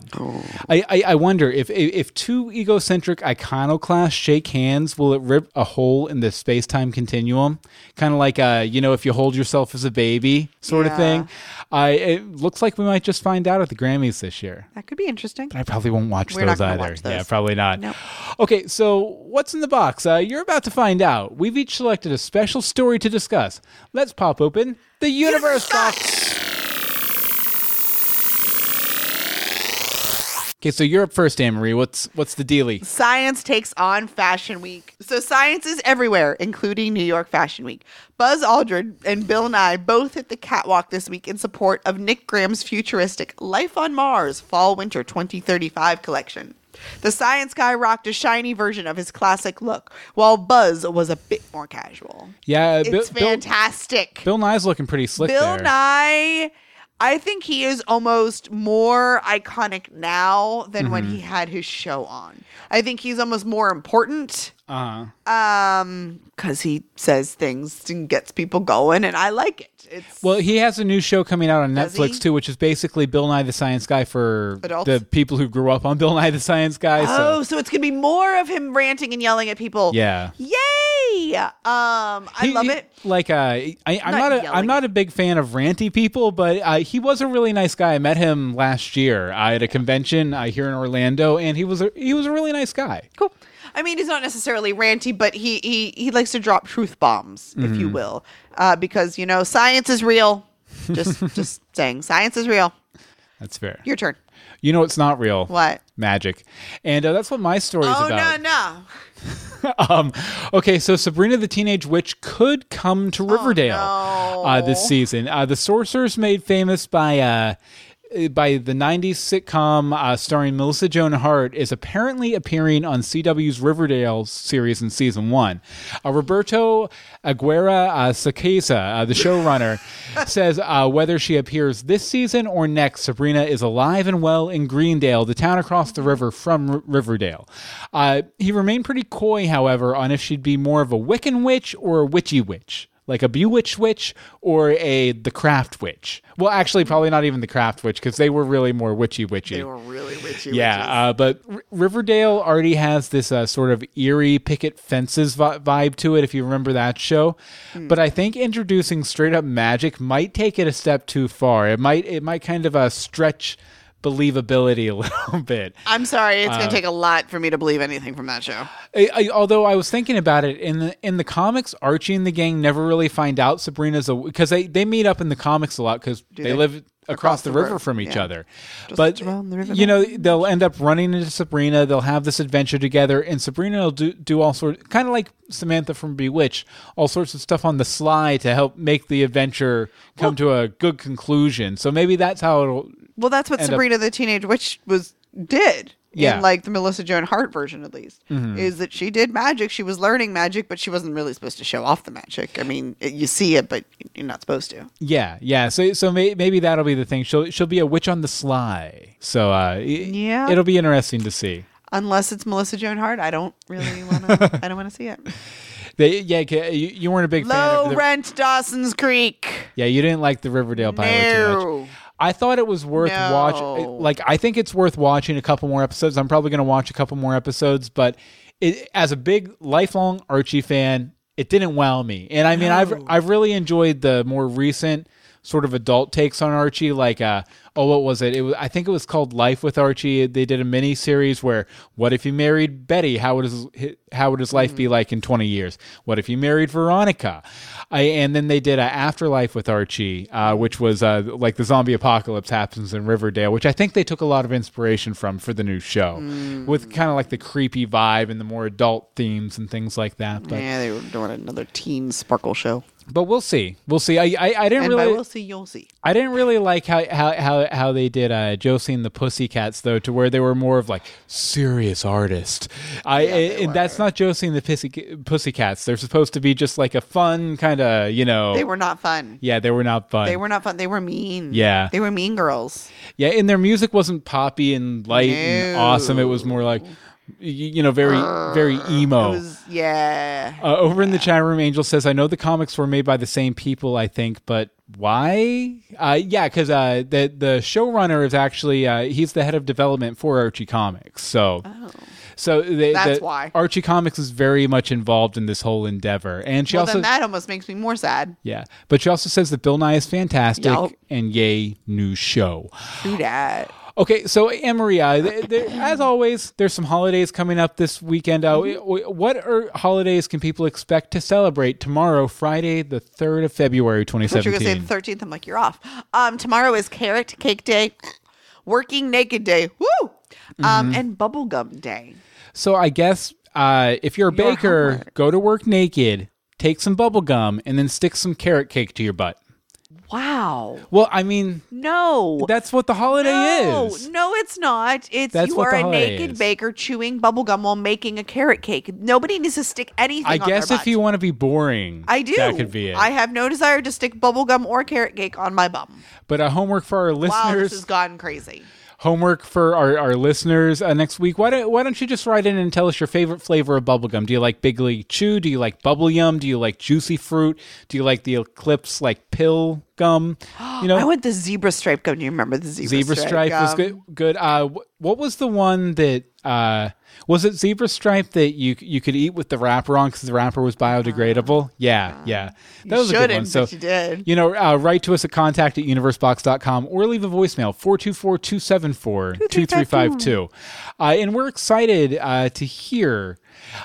I, I, I wonder if, if two egocentric iconoclasts shake hands, will it rip a hole in the space time continuum? Kind of like, uh, you know, if you hold yourself as a baby, sort of thing. I it looks like we might just find out at the Grammys this year. That could be interesting. But I probably won't watch We're those either. watch Yeah, probably not. Nope. Okay, so what's in the box? Uh, you're about to find out. We've each selected a special story to discuss. Let's pop open the universe box. Okay, so you're up first, Anne Marie. What's what's the dealie? Science takes on Fashion Week. So science is everywhere, including New York Fashion Week. Buzz Aldrin and Bill Nye both hit the catwalk this week in support of Nick Graham's futuristic Life on Mars Fall Winter 2035 collection. The science guy rocked a shiny version of his classic look, while Buzz was a bit more casual. Yeah, It's Bill, Bill, fantastic. Bill Nye's looking pretty slick Bill there. Nye, I think he is almost more iconic now than when Mm-hmm. he had his show on. I think he's almost more important uh-huh. um because he says things and gets people going and i like it it's Well, he has a new show coming out on Netflix he? too, which is basically Bill Nye the Science Guy for Adults? the people who grew up on Bill Nye the Science Guy. oh so so it's gonna be more of him ranting and yelling at people Yeah. yeah. Yay um i He- love it Like, uh, I, I'm Not not, a. I'm not a big fan of ranty people, but uh, he was a really nice guy. I met him last year uh, at a convention uh, here in Orlando, and he was a, he was a really nice guy. cool I mean, he's not necessarily ranty, but he he he likes to drop truth bombs, if Mm-hmm. you will, uh, because you know science is real. Just just saying, science is real. That's fair. Your turn. You know it's not real. What? Magic. And uh, that's what my story is Oh about. no no! um, okay, so Sabrina the Teenage Witch could come to Riverdale Oh, no. uh, this season. Uh, the Sorcerers made famous by. Uh, by the 90s sitcom uh, starring Melissa Joan Hart is apparently appearing on CW's Riverdale series in season one. Uh, Roberto Aguirre uh, Sacasa, uh, the showrunner, says uh, whether she appears this season or next, Sabrina is alive and well in Greendale, the town across the river from R- Riverdale. Uh, he remained pretty coy, however, on if she'd be more of a Wiccan witch or a witchy witch like a bewitched witch or a the craft witch. Well, actually, probably not even the craft witch because they were really more witchy witchy. They were really witchy. yeah, uh, but R- Riverdale already has this uh, sort of eerie picket fences vi- vibe to it, if you remember that show. But I think introducing straight up magic might take it a step too far. It might it might kind of uh, stretch believability a little bit. I'm sorry, it's Uh, going to take a lot for me to believe anything from that show. I, I, although I was thinking about it in the in the comics, Archie and the gang never really find out Sabrina's a because they they meet up in the comics a lot because they, they? live across, the, the river ro- from each yeah. other. but the river you know they'll end up running into Sabrina. They'll have this adventure together, and Sabrina will do do all sorts, kind of like Samantha from Bewitched, all sorts of stuff on the sly to help make the adventure come to a good conclusion. So maybe that's how it'll. Well, that's what end up- Sabrina the Teenage Witch was did. Yeah. Mm-hmm. In like the Melissa Joan Hart version, at least, is that she did magic. She was learning magic, but she wasn't really supposed to show off the magic. I mean, it, you see it, but you're not supposed to. Yeah, yeah. So so may, maybe that'll be the thing. She'll she'll be a witch on the sly. So uh, Yeah. it'll be interesting to see. Unless it's Melissa Joan Hart, I don't really want to. I don't want to see it. They, yeah, you, you weren't a big fan Low rent Dawson's Creek. Yeah, you didn't like the Riverdale pilot too much. I thought it was worth No. watching. Like, I think it's worth watching a couple more episodes. I'm probably going to watch a couple more episodes, but it, as a big lifelong Archie fan, it didn't wow me. And I mean, I've I've really enjoyed the more recent sort of adult takes on Archie. Like, uh, oh, what was it? It was I think it was called Life with Archie. They did a mini series where what if he married Betty? How would his how would his life be like in 20 years? What if he married Veronica? I, and then they did a Afterlife with Archie, uh, which was uh, like the zombie apocalypse happens in Riverdale, which I think they took a lot of inspiration from for the new show, with kind of like the creepy vibe and the more adult themes and things like that. But yeah, they were doing another teen sparkle show. But we'll see, we'll see. I I, I didn't And really we'll see, you'll see. I didn't really like how how how, how they did uh, Josie and the Pussycats though, to where they were more of like serious artist. I they and that's not Josie and the Pussy, Pussycats. They're supposed to be just like a fun kind of you know. They were not fun. yeah, they were not fun. They were not fun. They were mean. Yeah. They were mean girls. yeah, and their music wasn't poppy and light and awesome. It was more like you know very very emo. Was yeah. Uh, over in the chat room, Angel says, "I know the comics were made by the same people, I think, but why? Uh, yeah, because uh, the the showrunner is actually uh, he's the head of development for Archie Comics. So, so the, Oh. That's the- why. Archie Comics is very much involved in this whole endeavor, and she well, also then that almost makes me more sad. yeah, but she also says that Bill Nye is fantastic, Yup. and yay, new show. True that. Okay, so Anne Maria, th- th- as always, there's some holidays coming up this weekend. Uh, Mm-hmm. What are holidays can people expect to celebrate tomorrow, Friday, the third of February, I thought you were going to say 2017? the thirteenth. I'm like, you're off. Um, tomorrow is Carrot Cake Day, Working Naked Day, woo, Mm-hmm. um, and Bubblegum Day. So I guess uh, if you're a Your baker, homework. go to work naked, take some bubblegum, and then stick some carrot cake to your butt. Wow. Well, I mean, No. that's what the holiday no, is. no, it's not. It's That's you are a naked is. baker chewing bubblegum while making a carrot cake. Nobody needs to stick anything I guess if butt. you want to be boring, I do. That could be it. I have no desire to stick bubblegum or carrot cake on my bum. but a homework for our listeners. Wow, this has gone crazy. Homework for our, our listeners uh, next week. Why don't why don't you just write in and tell us your favorite flavor of bubblegum? Do you like Big League Chew? Do you like Bubble Yum? Do you like Juicy Fruit? Do you like the Eclipse like pill gum. You know, I went the zebra stripe gum. Do you remember the zebra, stripe? zebra stripe was good. Good. Uh, what was the one that uh, was it? Zebra stripe that you you could eat with the wrapper on because the wrapper was biodegradable. yeah, yeah, that was a good one. So you did. You know, uh, write to us at contact at universebox.com or leave a voicemail 424-274-2352. Uh, and we're excited uh, to hear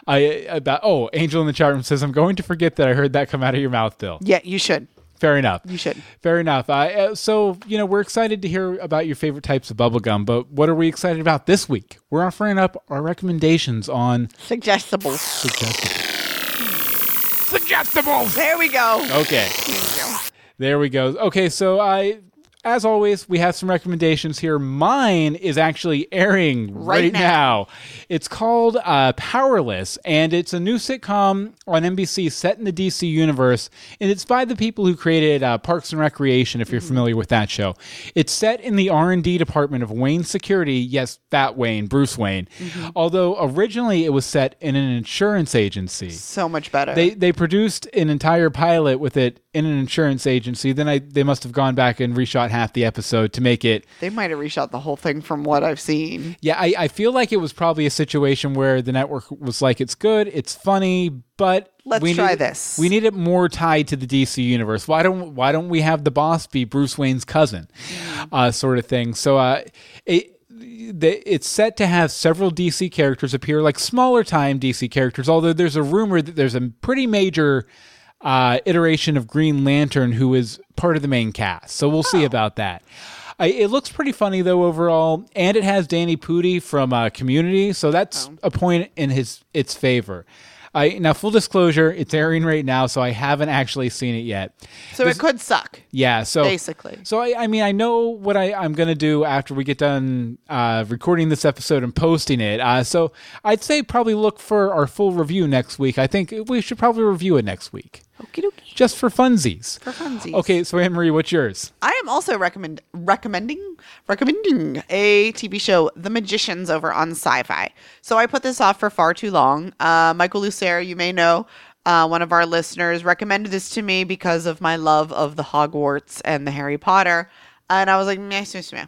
uh, about. Oh, Angel in the chat room says, "I'm going to forget that I heard that come out of your mouth, Bill." Yeah, you should. Fair enough. You should. Fair enough. Uh, so, you know, we're excited to hear about your favorite types of bubblegum, but what are we excited about this week? We're offering up our recommendations on Suggestibles. suggestibles. There we go. Okay. There we go. Okay, so I as always, we have some recommendations here. Mine is actually airing right, Right now. now. It's called uh, Powerless, and it's a new sitcom on NBC set in the DC universe, and it's by the people who created uh, Parks and Recreation. If you're familiar with that show, it's set in the R and D department of Wayne Security. Yes, that Wayne, Bruce Wayne. Although originally it was set in an insurance agency. So much better. They they produced an entire pilot with it in an insurance agency. Then I they must have gone back and reshot half the episode to make it. They might have reshot the whole thing from what I've seen. Yeah, I, I feel like it was probably a situation where the network was like, it's good, it's funny, but Let's we try need, this. We need it more tied to the DC universe. Why don't Why don't we have the boss be Bruce Wayne's cousin, Mm. uh, sort of thing? So, uh, it. The, it's set to have several DC characters appear, like smaller time DC characters. Although there's a rumor that there's a pretty major uh, iteration of Green Lantern who is part of the main cast. So we'll see about that. I, it looks pretty funny though overall, and it has Danny Pudi from uh, Community, so that's a point in his its favor. I, now, full disclosure, it's airing right now, so I haven't actually seen it yet. So it could suck. Yeah, so Basically. So I, I mean, I know what I, I'm going to do after we get done uh, recording this episode and posting it. Uh, so I'd say probably look for our full review next week. I think we should probably review it next week, Okie dokie. just for funsies. For funsies. Okay, so Anne Marie, what's yours? I am also recommend recommending recommending a TV show, The Magicians, over on Sci-Fi. So I put this off for far too long. Uh, Michael Lucero, you may know, uh, one of our listeners, recommended this to me because of my love of the Hogwarts and the Harry Potter, and I was like, meh, meh, meh.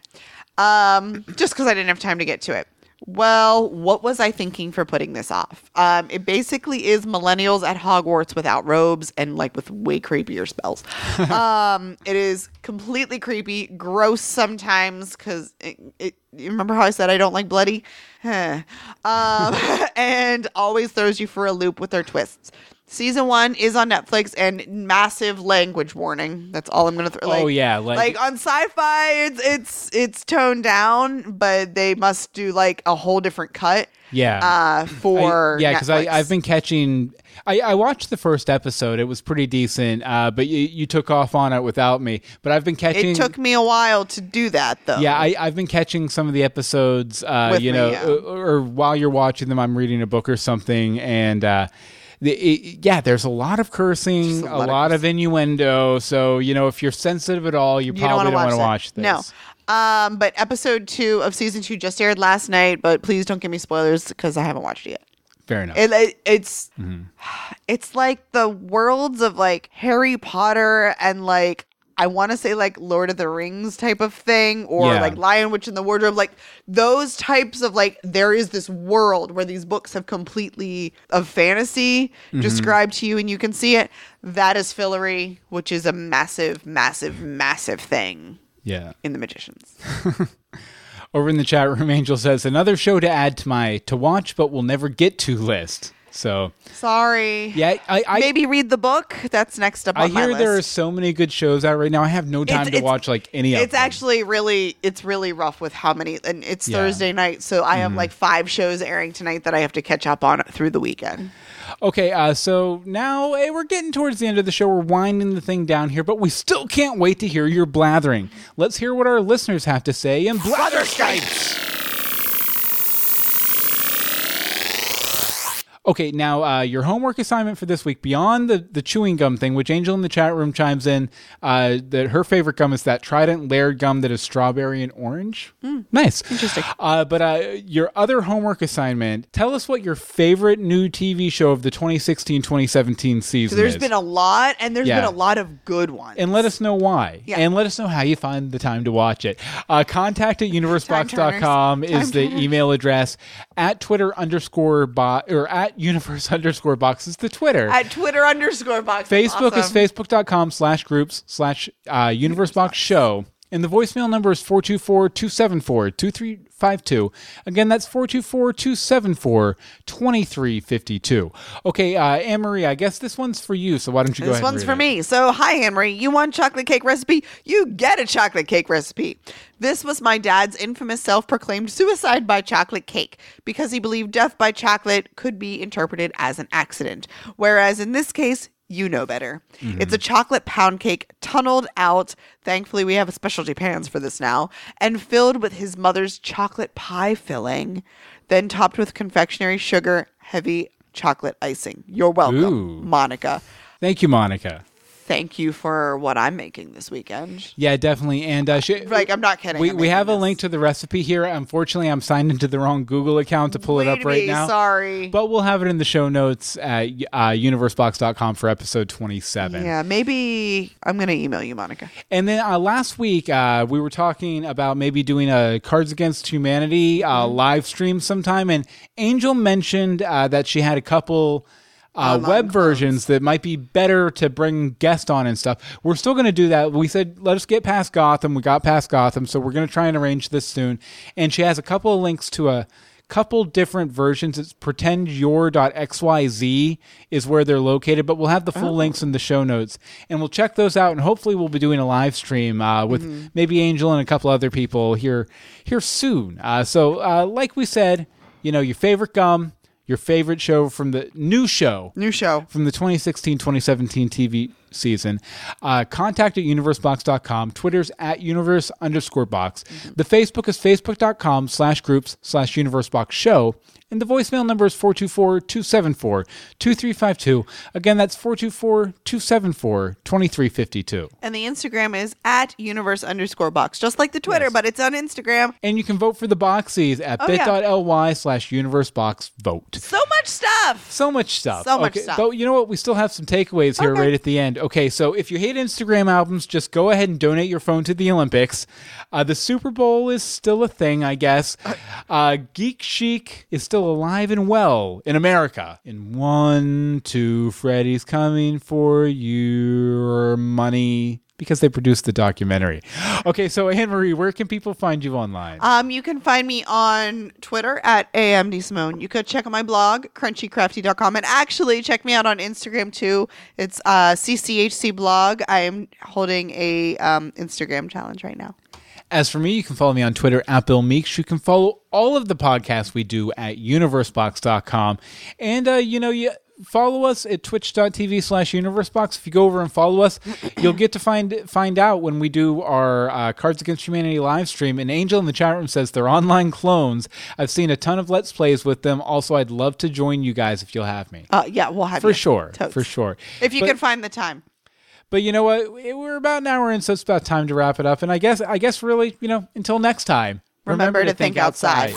Um, just because I didn't have time to get to it. Well, what was I thinking for putting this off? Um, it basically is millennials at Hogwarts without robes and like with way creepier spells. um, it is completely creepy, gross sometimes because it, it, you remember how I said I don't like bloody? Um, and always throws you for a loop with their twists. Season one is on Netflix and massive language warning. That's all I'm gonna throw. Oh, yeah, like- like on sci-fi, it's it's it's toned down, but they must do like a whole different cut. Yeah. Uh, for I, yeah, because Netflix. I've been catching. I, I watched the first episode; it was pretty decent. Uh, but you, you took off on it without me. But I've been catching. It took me a while to do that, though. Yeah, I, I've been catching some of the episodes. Uh, you me, know, yeah. or, or while you're watching them, I'm reading a book or something, and. Uh, the, it, yeah, there's a lot of cursing, Just a lot, of, innuendo. So you know, if you're sensitive at all, you, You probably don't want to watch this. No. Um, but episode two of season two just aired last night. But please don't give me spoilers because I haven't watched it yet. Fair enough. It, it it's Mm-hmm. it's like the worlds of like Harry Potter and like I want to say like Lord of the Rings type of thing or Yeah. like Lion Witch in the Wardrobe like those types of like there is this world where these books have completely of fantasy Mm-hmm. described to you and you can see it that is Fillory which is a massive massive massive thing yeah. in the Magicians Over in the chat room, Angel says another show to add to my to watch but will never get to list. So sorry yeah, I I, maybe read the book that's next up on I hear there are so many good shows out right now. I have no time It's- to it's- watch like any of it's actually really it's really rough with how many and it's Yeah. Mm-hmm. thursday night so i have like five shows airing tonight that i have to catch up on through the weekend Okay, uh, so now eh, we're getting towards the end of the show. We're winding the thing down here, but we still can't wait to hear your blathering. Let's hear what our listeners have to say in Blatherskites. Okay, now uh, your homework assignment for this week, beyond the, the chewing gum thing, which Angel in the chat room chimes in uh, that her favorite gum is that Trident layered gum that is strawberry and orange. nice. Interesting. Uh, but uh, your other homework assignment, tell us what your favorite new TV show of the 2016 2017 season There's is. been a lot, and there's Yeah. been a lot of good ones. and let us know why. Yeah. And let us know how you find the time to watch it. Uh, contact at universebox.com is the email address. At Twitter underscore bot or at universe underscore box is the Twitter. At Twitter underscore box. Facebook awesome. is facebook.com slash groups slash uh, universe box show. And the voicemail number is 424 274 2352. Again, that's 424 274 2352. Okay, uh, Anne Marie, I guess this one's for you, so why don't you go This ahead and one's for it. me. So, hi, Anne Marie. You want chocolate cake recipe? You get a chocolate cake recipe. This was my dad's infamous self proclaimed suicide by chocolate cake because he believed death by chocolate could be interpreted as an accident. Whereas in this case, you know better. Mm-hmm. It's a chocolate pound cake tunneled out. Thankfully, we have a specialty pans for this now, and filled with his mother's chocolate pie filling, then topped with confectionery sugar, heavy chocolate icing. You're welcome, Ooh. Monica Thank you, Monica. Thank you for what I'm making this weekend. Yeah, definitely. And uh, sh- Like, I'm not kidding. we, I'm we have a link to the recipe here. Unfortunately, I'm signed into the wrong Google account to pull it up right be, now. Sorry. But we'll have it in the show notes at uh, universebox.com for episode 27. yeah, maybe I'm gonna email you, Monica. And then uh, last week, uh, we were talking about maybe doing a Cards Against Humanity uh, Mm-hmm. live stream sometime. And Angel mentioned uh, that she had a couple. Uh, web versions that might be better to bring guests on and stuff. We're still going to do that. We said let us get past Gotham. We got past Gotham, so we're going to try and arrange this soon. And she has a couple of links to a couple different versions. It's pretendyour.xyz is where they're located, but we'll have the full links in the show notes, and we'll check those out. And hopefully, we'll be doing a live stream uh, with maybe Angel and a couple other people here here soon. Uh, so, uh, like we said, you know, your favorite gum, your favorite show from the new show New show. from the 2016-2017 TV season. Uh, contact at universebox.com. Twitter's at universe underscore box. The Facebook is facebook.com slash groups slash universebox show. And the voicemail number is 424-274-2352. Again, that's 424-274-2352. And the Instagram is at universe underscore box, just like the Twitter, but it's on Instagram. And you can vote for the boxies at Oh, yeah. bit.ly slash universebox vote. So much stuff. So much stuff. So much Okay, stuff. But you know what? We still have some takeaways here Okay. right at the end. Okay, so if you hate Instagram albums, just go ahead and donate your phone to the Olympics. Uh, the Super Bowl is still a thing, I guess. Uh, Geek Chic is still alive and well in America. In one, two, Freddy's coming for your money. Because they produced the documentary. Okay, so Anne Marie, where can people find you online? Um, you can find me on Twitter at AMD Simone. You could check out my blog, crunchycrafty.com. And actually, check me out on Instagram too. It's uh, CCHC blog. I am holding a um, Instagram challenge right now. As for me, you can follow me on Twitter at Bill Meeks. You can follow all of the podcasts we do at universebox.com. And, uh, you know, you follow us at twitch.tv slash universebox. If you go over and follow us, you'll get to find find out when we do our uh, Cards Against Humanity live stream. And Angel in the chat room says they're online clones. I've seen a ton of Let's Plays with them. Also, I'd love to join you guys if you'll have me. Uh, yeah, we'll have For you. sure. Totes. For sure. If you But- can find the time. But you know what? We're about an hour in, so it's about time to wrap it up. And I guess, I guess, really, you know, until next time. Remember to think outside.